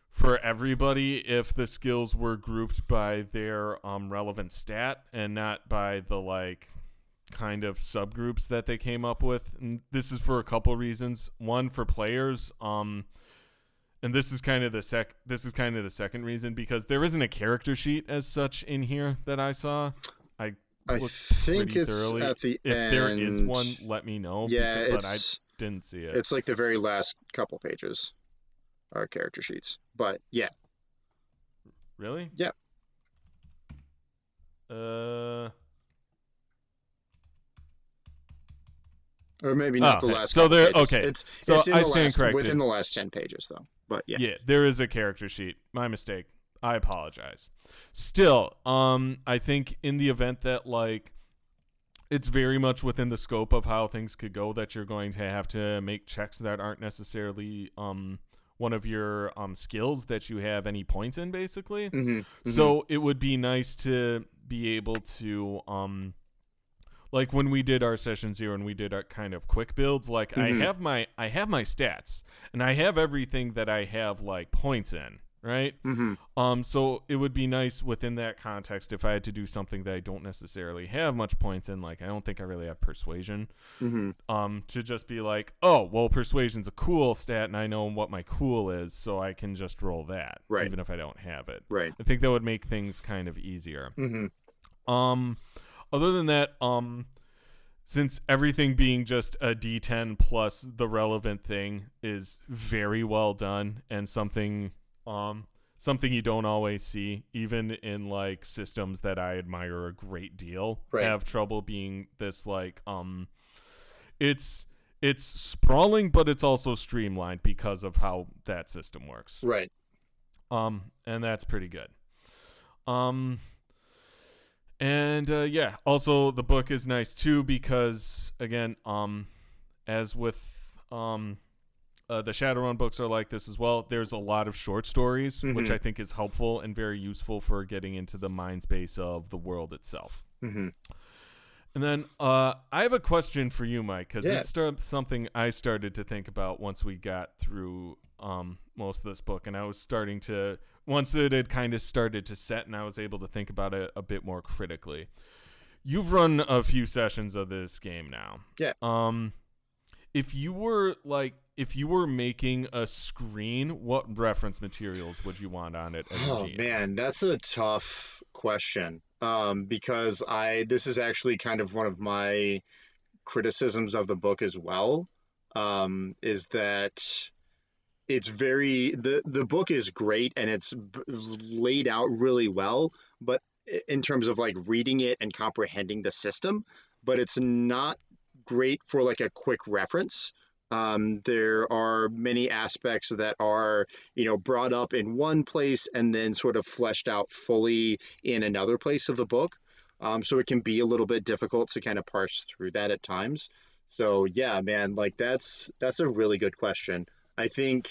B: for everybody if the skills were grouped by their um, relevant stat and not by the like kind of subgroups that they came up with. And this is for a couple reasons. One for players, um and this is kind of the sec this is kind of the second reason because there isn't a character sheet as such in here that I saw. I
A: I think it's
B: thoroughly.
A: at the
B: if
A: end.
B: there is one, let me know.
A: yeah,
B: because- but I
A: it's
B: didn't see it.
A: it's like the very last couple pages are character sheets. But yeah,
B: Really?
A: Yep.
B: Uh
A: or maybe not
B: Oh,
A: the last.
B: So there-
A: pages.
B: okay.
A: It's
B: So
A: it's
B: I
A: the
B: stand
A: last,
B: corrected.
A: within the last ten pages though. But yeah,
B: yeah. there is a character sheet. My mistake. I apologize. Still, um, I think in the event that like it's very much within the scope of how things could go that you're going to have to make checks that aren't necessarily um one of your um skills that you have any points in basically.
A: hmm
B: So it would be nice to be able to um like when we did our session zero and we did our kind of quick builds like
A: Mhm.
B: I have my I have my stats and I have everything that I have like points in, right?
A: hmm
B: Um so it would be nice within that context if I had to do something that I don't necessarily have much points in like I don't think I really have persuasion
A: hmm
B: um to just be like, "Oh, well persuasion's a cool stat and I know what my cool is, so I can just roll that
A: Right.
B: even if I don't have it."
A: Right.
B: I think that would make things kind of easier.
A: hmm
B: Um, other than that, um, since everything being just a D10 plus the relevant thing is very well done and something, um, something you don't always see, even in like systems that I admire a great deal,
A: Right.
B: have trouble being this like, um, it's it's sprawling, but it's also streamlined because of how that system works.
A: Right.
B: Um, and that's pretty good. Um, and uh, yeah, also the book is nice too because again, um, as with um, uh, the Shadowrun books are like this as well. There's a lot of short stories, which
A: Mhm.
B: I think is helpful and very useful for getting into the mind space of the world itself.
A: hmm
B: And then uh, I have a question for you, Mike, because
A: Yeah.
B: it's something I started to think about once we got through um, most of this book, and I was starting to once it had kind of started to set, and I was able to think about it a bit more critically. You've run a few sessions of this game now.
A: Yeah.
B: Um, if you were like, if you were making a screen, what reference materials would you want on it? As a
A: Oh man, that's a tough question. Um, because I this is actually kind of one of my criticisms of the book as well. Um, is that it's very the the book is great and it's laid out really well, but in terms of like reading it and comprehending the system, but it's not great for like a quick reference. Um, there are many aspects that are you know brought up in one place and then sort of fleshed out fully in another place of the book. Um, so it can be a little bit difficult to kind of parse through that at times. So yeah man like that's that's a really good question i think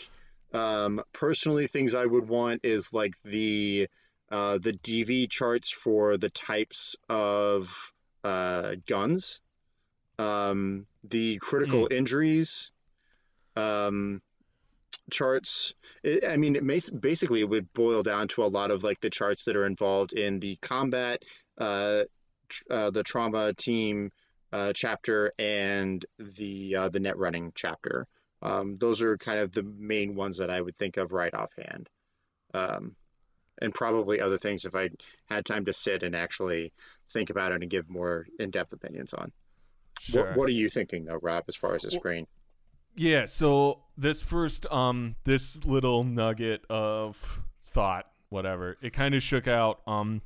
A: um, personally things i would want is like the uh, the dv charts for the types of uh, guns. Um, the critical injuries um, charts. It, i mean it may, basically it would boil down to a lot of like the charts that are involved in the combat uh, tr- uh the trauma team uh, chapter and the uh, the net running chapter um, those are kind of the main ones that i would think of right offhand um, and probably other things if i had time to sit and actually think about it and give more in-depth opinions on
B: Sure.
A: What, what are you thinking though, Rob, as far as the screen?
B: Yeah, so this first um this little nugget of thought, whatever, it kind of shook out um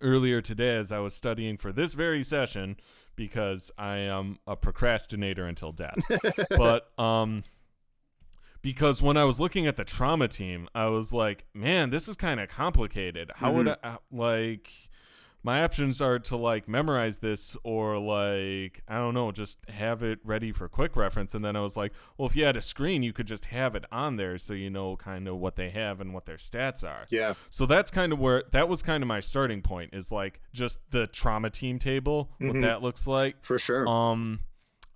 B: earlier today as I was studying for this very session because I am a procrastinator until death. [laughs] but um because when I was looking at the trauma team, I was like, man, this is kind of complicated. How would I like my options are to like memorize this or like I don't know, just have it ready for quick reference. And then I was like, well, if you had a screen, you could just have it on there so you know kind of what they have and what their stats are.
A: Yeah.
B: So that's kind of where that was kind of my starting point is like just the trauma team table, what
A: Mhm.
B: that looks like.
A: For sure.
B: Um,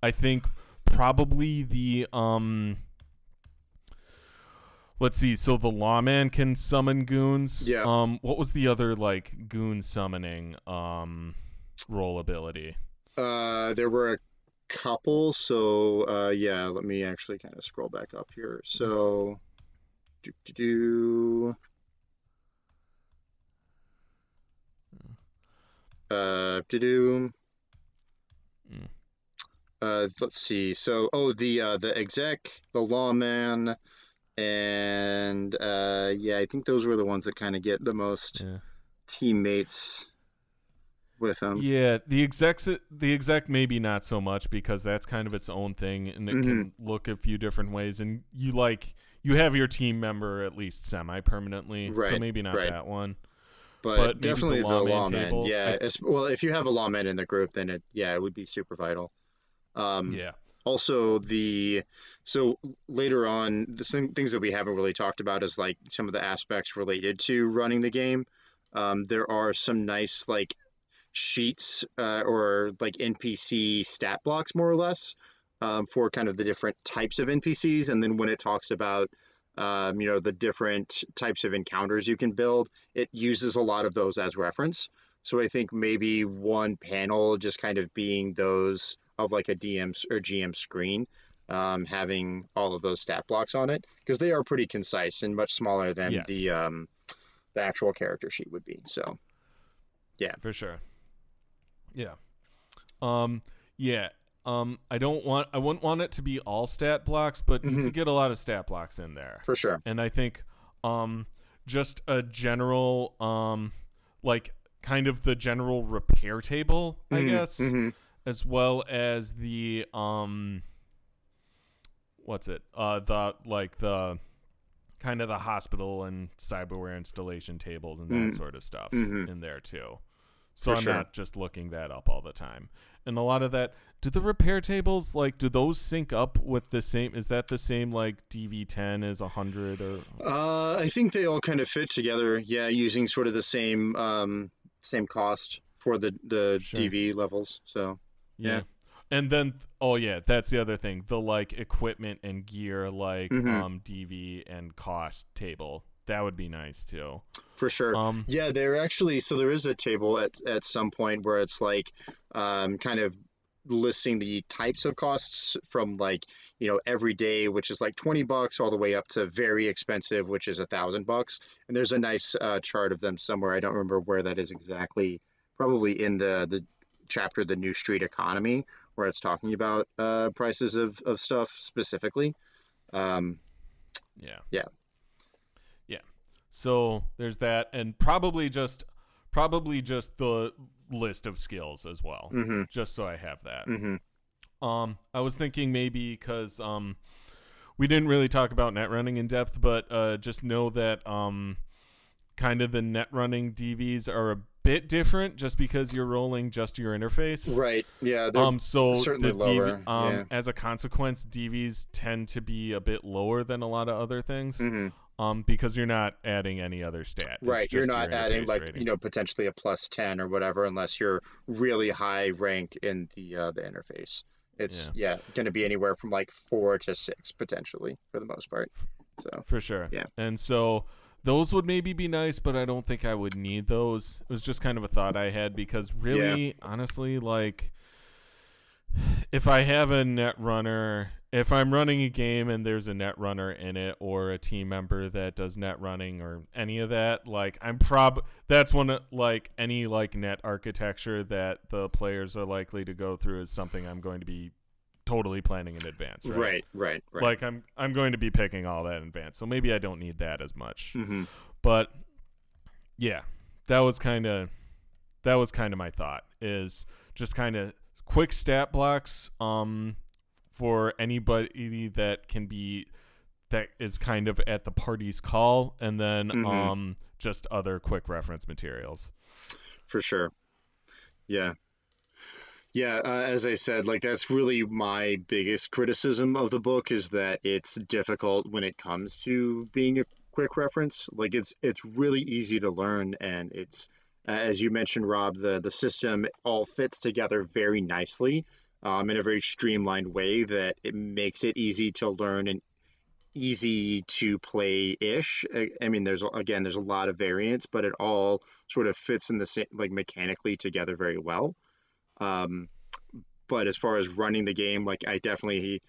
B: I think probably the um. Let's see. So the lawman can summon goons.
A: Yeah.
B: Um, what was the other like goon summoning um role ability?
A: Uh, there were a couple. So uh, yeah, let me actually kind of scroll back up here. So, do do do. Uh, do do.
B: Mm.
A: Uh, let's see. So, oh, the uh, the exec, the lawman, and uh, yeah, I think those were the ones that kind of get the most
B: Yeah.
A: teammates with them.
B: Yeah, the execs the exec maybe not so much because that's kind of its own thing and it can
A: Mm-hmm.
B: look a few different ways and you like you have your team member at least semi permanently. So
A: Right,
B: maybe not
A: right.
B: that one.
A: but,
B: But the
A: definitely the
B: lawman
A: lawman.
B: table,
A: yeah,
B: I-
A: well, if you have a lawman in the group, then it yeah, it would be super vital. Um,
B: Yeah.
A: Also, the so later on, the thing- things that we haven't really talked about is like some of the aspects related to running the game. Um, there are some nice like sheets uh, or like NPC stat blocks, more or less, um, for kind of the different types of NPCs. And then when it talks about um, you know the different types of encounters you can build, it uses a lot of those as reference. So I think maybe one panel just kind of being those of like a DM or GM screen, um, having all of those stat blocks on it because they are pretty concise and much smaller than
B: Yes.
A: the um, the actual character sheet would be. So yeah,
B: for sure. Yeah. Um yeah. Um I don't want I wouldn't want it to be all stat blocks, but you
A: Mhm.
B: could get a lot of stat blocks in there.
A: for sure,
B: And I think um just a general um like kind of the general repair table, I
A: Mhm,
B: guess,
A: mhm.
B: As well as the um what's it? Uh the like the kind of the hospital and cyberware installation tables and that
A: Mhm.
B: sort of stuff
A: Mhm.
B: in there too. So
A: For
B: I'm
A: sure.
B: not just looking that up all the time. And a lot of that do the repair tables like do those sync up with the same is that the same like DV10 as 100 or
A: Uh, I think they all kind of fit together. Yeah, using sort of the same um, same cost for the the
B: Sure.
A: DV levels. So Yeah.
B: And then oh yeah, that's the other thing. The like equipment and gear like
A: Mhm.
B: um DV and cost table. That would be nice too.
A: for sure.
B: Um
A: Yeah, they're actually so there is a table at at some point where it's like um, kind of listing the types of costs from like you know everyday, which is like twenty bucks, all the way up to very expensive, which is a thousand bucks. And there's a nice uh, chart of them somewhere. I don't remember where that is exactly. Probably in the the chapter, the New Street Economy, where it's talking about uh, prices of of stuff specifically. Um,
B: yeah.
A: Yeah.
B: Yeah. So there's that and probably just probably just the list of skills as well.
A: hmm
B: Just so I have that.
A: hmm
B: Um, I was thinking maybe because um, we didn't really talk about net running in depth, but uh, just know that um, kind of the net running DVs are a bit different, just because you're rolling just your interface.
A: Right. Yeah.
B: Um, so
A: certainly
B: the
A: lower,
B: DV, um,
A: yeah.
B: as a consequence, DVs tend to be a bit lower than a lot of other things.
A: mhm.
B: Um, because you're not adding any other stat. It's
A: Right, you're not adding like
B: rating.
A: you know potentially a plus ten or whatever unless you're really high ranked in the uh, the interface. It's yeah, going to be anywhere from like four to six potentially for the most part. So
B: For sure.
A: Yeah.
B: And so those would maybe be nice, but I don't think I would need those. It was just kind of a thought I had because really, honestly, like if I have a net runner, if I'm running a game and there's a net runner in it or a team member that does net running or any of that, like I'm prob that's one of like any like net architecture that the players are likely to go through is something I'm going to be totally planning in advance. Right,
A: right, right. right.
B: Like I'm I'm going to be picking all that in advance. So maybe I don't need that as much.
A: Mm-hmm.
B: But yeah, that was kind of that was kind of my thought is just kind of quick stat blocks um for anybody that can be that is kind of at the party's call and then
A: Mhm.
B: um just other quick reference materials.
A: for sure. Yeah. Yeah, uh, as I said, like that's really my biggest criticism of the book is that it's difficult when it comes to being a quick reference. Like it's it's really easy to learn and it's as you mentioned Rob, the the system all fits together very nicely um, in a very streamlined way that it makes it easy to learn and easy to play ish. I, I mean, there's again, there's a lot of variance, but it all sort of fits in the same, like mechanically together very well. Um, but as far as running the game, like I definitely,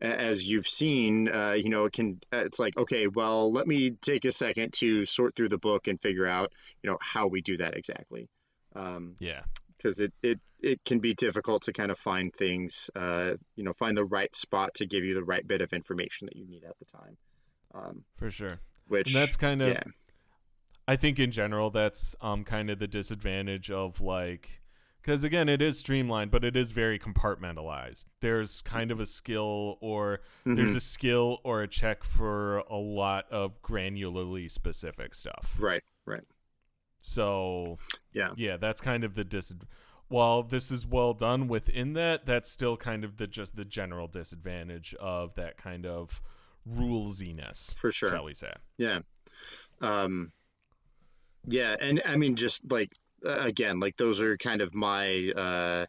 A: a- as you've seen, uh, you know, it can. It's like, okay, well, let me take a second to sort through the book and figure out, you know, how we do that exactly. Um,
B: Yeah.
A: because it, it it can be difficult to kind of find things, uh, you know, find the right spot to give you the right bit of information that you need at the time. Um,
B: For sure.
A: which
B: And that's kind of
A: yeah,
B: I think in general that's um kind of the disadvantage of like because again it is streamlined but it is very compartmentalized. There's kind of a skill or there's
A: Mhm.
B: a skill or a check for a lot of granularly specific stuff.
A: right, right,
B: So
A: Yeah.
B: yeah, that's kind of the dis. While this is well done within that, that's still kind of the just the general disadvantage of that kind of rulesiness,
A: for sure.
B: shall we say?
A: Yeah. Um, yeah, and I mean, just like again, like those are kind of my uh,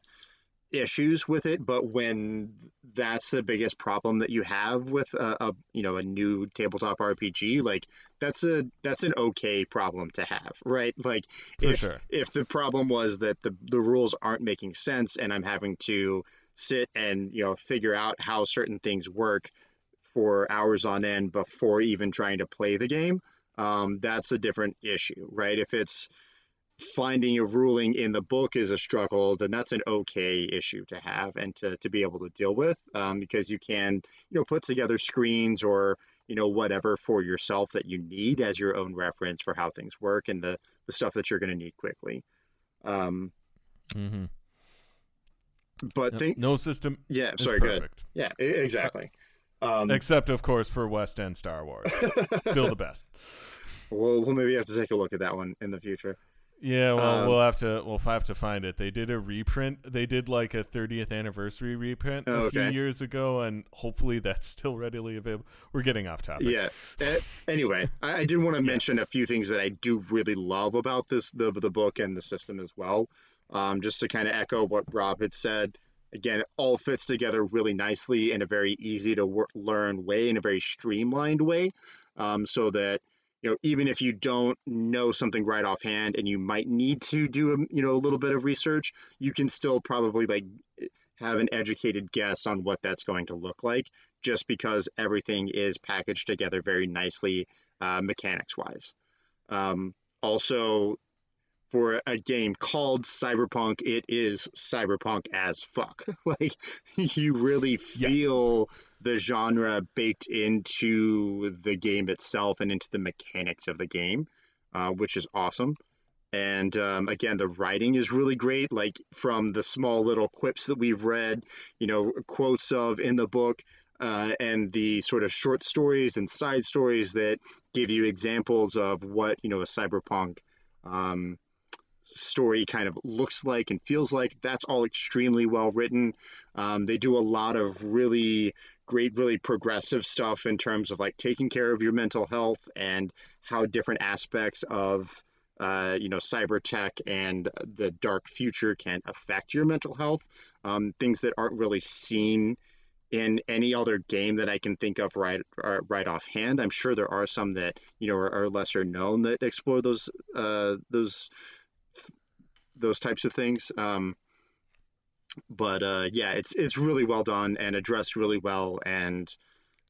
A: issues with it. But when that's the biggest problem that you have with a, a you know a new tabletop RPG, like that's a that's an okay problem to have, right? Like
B: For
A: if
B: sure.
A: if the problem was that the the rules aren't making sense and I'm having to sit and you know figure out how certain things work for hours on end before even trying to play the game, um, that's a different issue, right? If it's finding a ruling in the book is a struggle, then that's an okay issue to have and to, to be able to deal with um, because you can, you know, put together screens or, you know, whatever for yourself that you need as your own reference for how things work and the, the stuff that you're going to need quickly. Um,
B: Mm-hmm.
A: but think,
B: no system
A: yeah, sorry, good. Yeah, exactly. Um,
B: Except, of course, for West End Star Wars. [laughs] Still the best.
A: we'll, we'll maybe have to take a look at that one in the future.
B: Yeah, well,
A: Um,
B: we'll have to we'll have to find it. They did a reprint. They did like a 30th anniversary reprint a few years ago, and hopefully that's still readily available. We're getting off topic.
A: Yeah. Eh, anyway, I, I did want to [laughs] mention a few things that I do really love about this the the book and the system as well. Um, just to kind of echo what Rob had said. Again, it all fits together really nicely in a very easy to learn way, in a very streamlined way, um, so that you know even if you don't know something right offhand and you might need to do a you know a little bit of research, you can still probably like have an educated guess on what that's going to look like just because everything is packaged together very nicely uh, mechanics wise. Um, also, for a game called Cyberpunk, it is cyberpunk as fuck. [laughs] like, you really feel the genre baked into the game itself and into the mechanics of the game, uh, which is awesome. And um, again, the writing is really great. Like from the small little quips that we've read, you know, quotes of in the book, uh, and the sort of short stories and side stories that give you examples of what you know a cyberpunk um, story kind of looks like and feels like. That's all extremely well written. Um, they do a lot of really great, really progressive stuff in terms of like taking care of your mental health and how different aspects of uh, you know, cyber tech and the dark future can affect your mental health. Um, things that aren't really seen in any other game that I can think of right uh, right offhand. I'm sure there are some that you know are, are lesser known that explore those uh, those those types of things. Um, but uh, yeah, it's it's really well done and addressed really well, and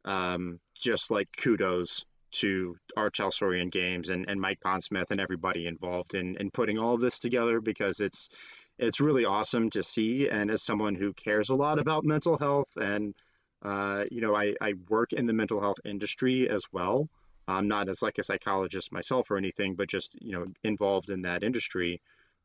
A: um, just like kudos to R. Talsorian Games and, and Mike Pondsmith and everybody involved in, in putting all of this together because it's it's really awesome to see. And as someone who cares a lot about mental health and uh, you know, I, I work in the mental health industry as well. I'm not as like a psychologist myself or anything, but just you know involved in that industry.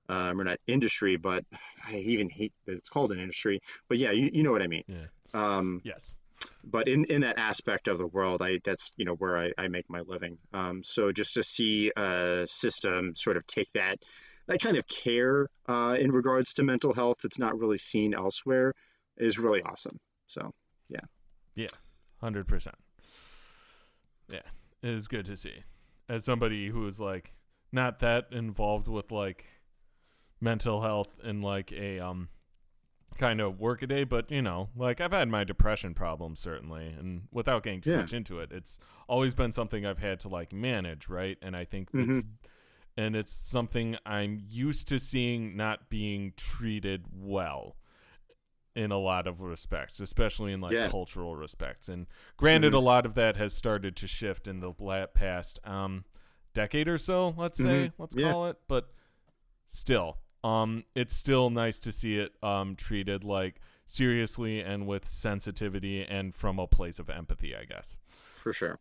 A: Um, or not industry, but I even hate that it's called an industry. But yeah, you, you know what I mean.
B: Yeah.
A: Um,
B: yes.
A: But in, in that aspect of the world, I that's you know where I, I make my living. Um, so just to see a system sort of take that that kind of care uh, in regards to mental health that's not really seen elsewhere is really awesome. So yeah.
B: Yeah. Hundred percent. Yeah. It is good to see. As somebody who is like not that involved with like mental health in like a um kind of work a day, but you know, like I've had my depression problems certainly, and without getting too
A: Yeah.
B: much into it, it's always been something I've had to like manage, right? And I think
A: Mhm.
B: it's and it's something I'm used to seeing not being treated well in a lot of respects, especially in like
A: Yeah.
B: cultural respects. And granted,
A: Mhm.
B: a lot of that has started to shift in the past um, decade or so. Let's say, let's
A: Yeah.
B: call it, but still, um, it's still nice to see it um, treated like seriously and with sensitivity and from a place of empathy, I guess.
A: for sure.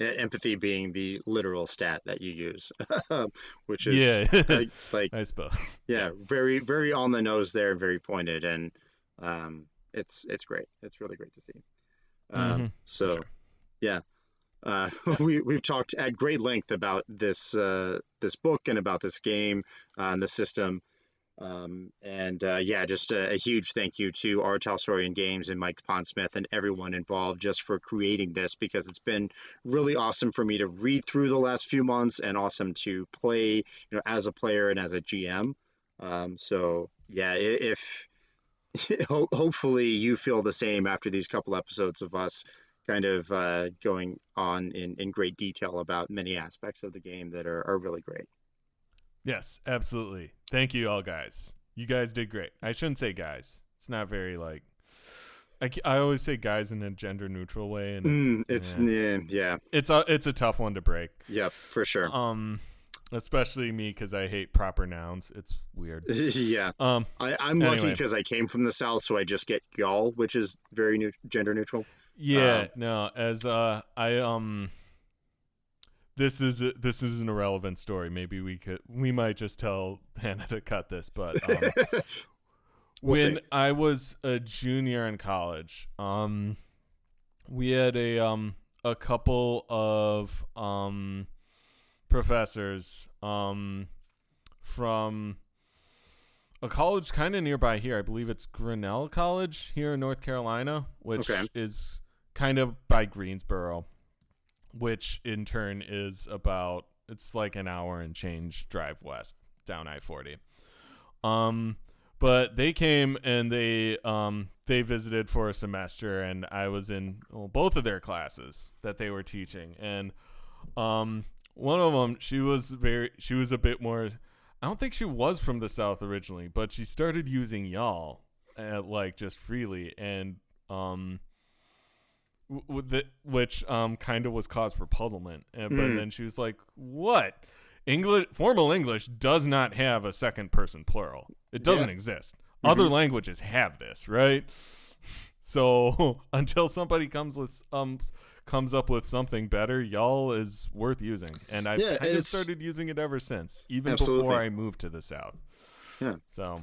A: Empathy being the literal stat that you use, [laughs] which is
B: yeah,
A: like, like [laughs]
B: I suppose.
A: yeah, very very on the nose there, very pointed, and um, it's it's great. It's really great to see. Um,
B: Mhm,
A: so
B: sure.
A: yeah, uh, [laughs] we we've talked at great length about this uh, this book and about this game uh, and the system. Um, and uh, yeah, just a, a huge thank you to R. Talsorian Games and Mike Pondsmith and everyone involved just for creating this because it's been really awesome for me to read through the last few months and awesome to play, you know, as a player and as a GM. Um, so yeah, if [laughs] ho- hopefully you feel the same after these couple episodes of us kind of uh, going on in, in great detail about many aspects of the game that are, are really great.
B: Yes, absolutely. Thank you, all guys. You guys did great. I shouldn't say guys. It's not very like. I, I always say guys in a gender neutral way, and it's
A: Mm, it's
B: yeah.
A: yeah, yeah,
B: it's a it's a tough one to break.
A: yep, for sure.
B: Um, especially me because I hate proper nouns. It's weird. [laughs]
A: yeah,
B: Um,
A: I, I'm lucky because I came from the south, so I just get y'all, which is very new, gender neutral.
B: Yeah,
A: Um,
B: no, as uh, I um, this is a, this is an irrelevant story. Maybe we could we might just tell [laughs] Hannah to cut this, but um, [laughs]
A: We'll
B: when
A: see.
B: I was a junior in college, um, we had a um a couple of um professors um from a college kind of nearby here. I believe it's Grinnell College here in North Carolina, which
A: Okay.
B: is kind of by Greensboro, which in turn is about it's like an hour and change drive west down I forty. Um, but they came and they um they visited for a semester, and I was in well, both of their classes that they were teaching, and um one of them she was very she was a bit more. I don't think she was from the south originally, but she started using y'all uh, like just freely, and um. W- w- the- Which um kind of was cause for puzzlement, and, but
A: Hmm.
B: then she was like, "What? English formal English does not have a second person plural. It doesn't
A: Yeah.
B: exist. Other languages have this, right? [laughs] So [laughs] until somebody comes with um comes up with something better, y'all is worth using, and I've
A: Yeah,
B: kind of started using it ever since, even
A: Absolutely.
B: before I moved to the south.
A: Yeah.
B: So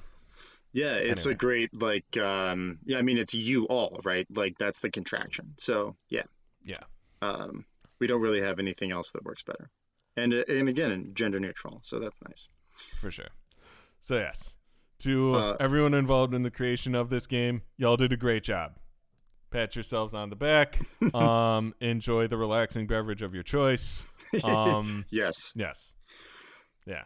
A: Yeah, it's
B: Anyway.
A: a great like um yeah, I mean it's you all, right? Like that's the contraction. So, yeah.
B: Yeah.
A: Um we don't really have anything else that works better. And uh, and again, gender neutral. So that's nice.
B: for sure. So yes, to
A: Uh,
B: everyone involved in the creation of this game, y'all did a great job. Pat yourselves on the back. [laughs] um, enjoy the relaxing beverage of your choice. [laughs] Um,
A: Yes.
B: yes, yeah.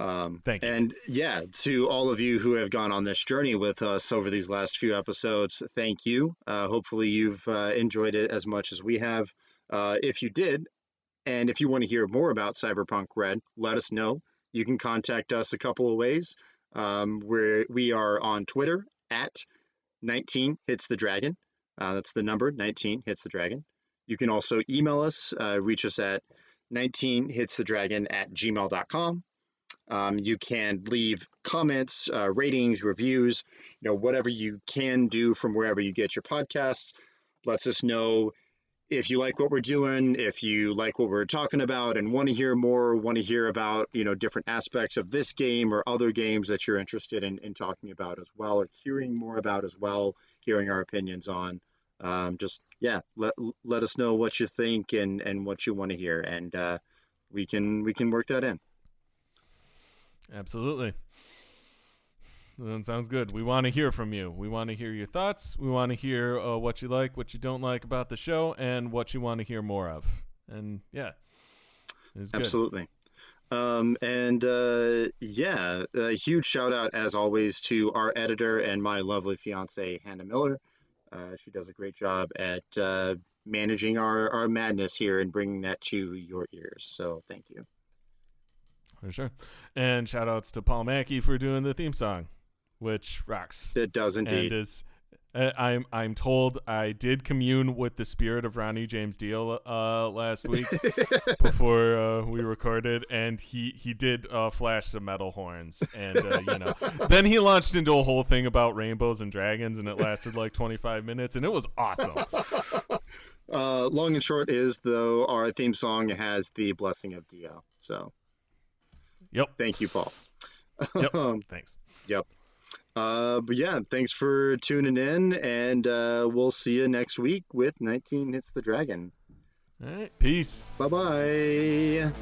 A: Um,
B: Thank you.
A: And yeah, to all of you who have gone on this journey with us over these last few episodes, thank you. Uh, hopefully, you've uh, enjoyed it as much as we have. Uh, if you did, and if you want to hear more about Cyberpunk Red, let us know. You can contact us a couple of ways. Um, where we are on Twitter at 19 hits the dragon. Uh, that's the number 19 hits the dragon. You can also email us, uh, reach us at 19 hits the dragon at gmail.com. Um, you can leave comments, uh, ratings, reviews, you know, whatever you can do from wherever you get your podcast. Lets us know if you like what we're doing, if you like what we're talking about and want to hear more, want to hear about, you know, different aspects of this game or other games that you're interested in, in talking about as well, or hearing more about as well, hearing our opinions on. Um, just, yeah, let, let us know what you think and, and what you want to hear. And uh, we can we can work that in.
B: Absolutely. That sounds good. We want to hear from you. We want to hear your thoughts. We want to hear uh, what you like, what you don't like about the show, and what you want to hear more of. And yeah,
A: absolutely. Um, and uh, yeah, a huge shout out as always to our editor and my lovely fiance Hannah Miller. Uh, she does a great job at uh, managing our, our madness here and bringing that to your ears. So thank you.
B: For sure. And shout outs to Paul Mackey for doing the theme song which rocks.
A: It does indeed.
B: And is uh, I'm I'm told I did commune with the spirit of Ronnie James Dio uh, last week [laughs] before uh, we recorded, and he he did uh, flash some metal horns, and uh, you know, [laughs] then he launched into a whole thing about rainbows and dragons, and it lasted like 25 minutes, and it was awesome. [laughs]
A: Uh, long and short is though, our theme song has the blessing of Dio. So,
B: yep.
A: Thank you, Paul.
B: Yep. [laughs] um, Thanks.
A: Yep. Uh, but yeah, thanks for tuning in, and uh, we'll see you next week with 19 Hits the Dragon.
B: All right, peace.
A: Bye bye.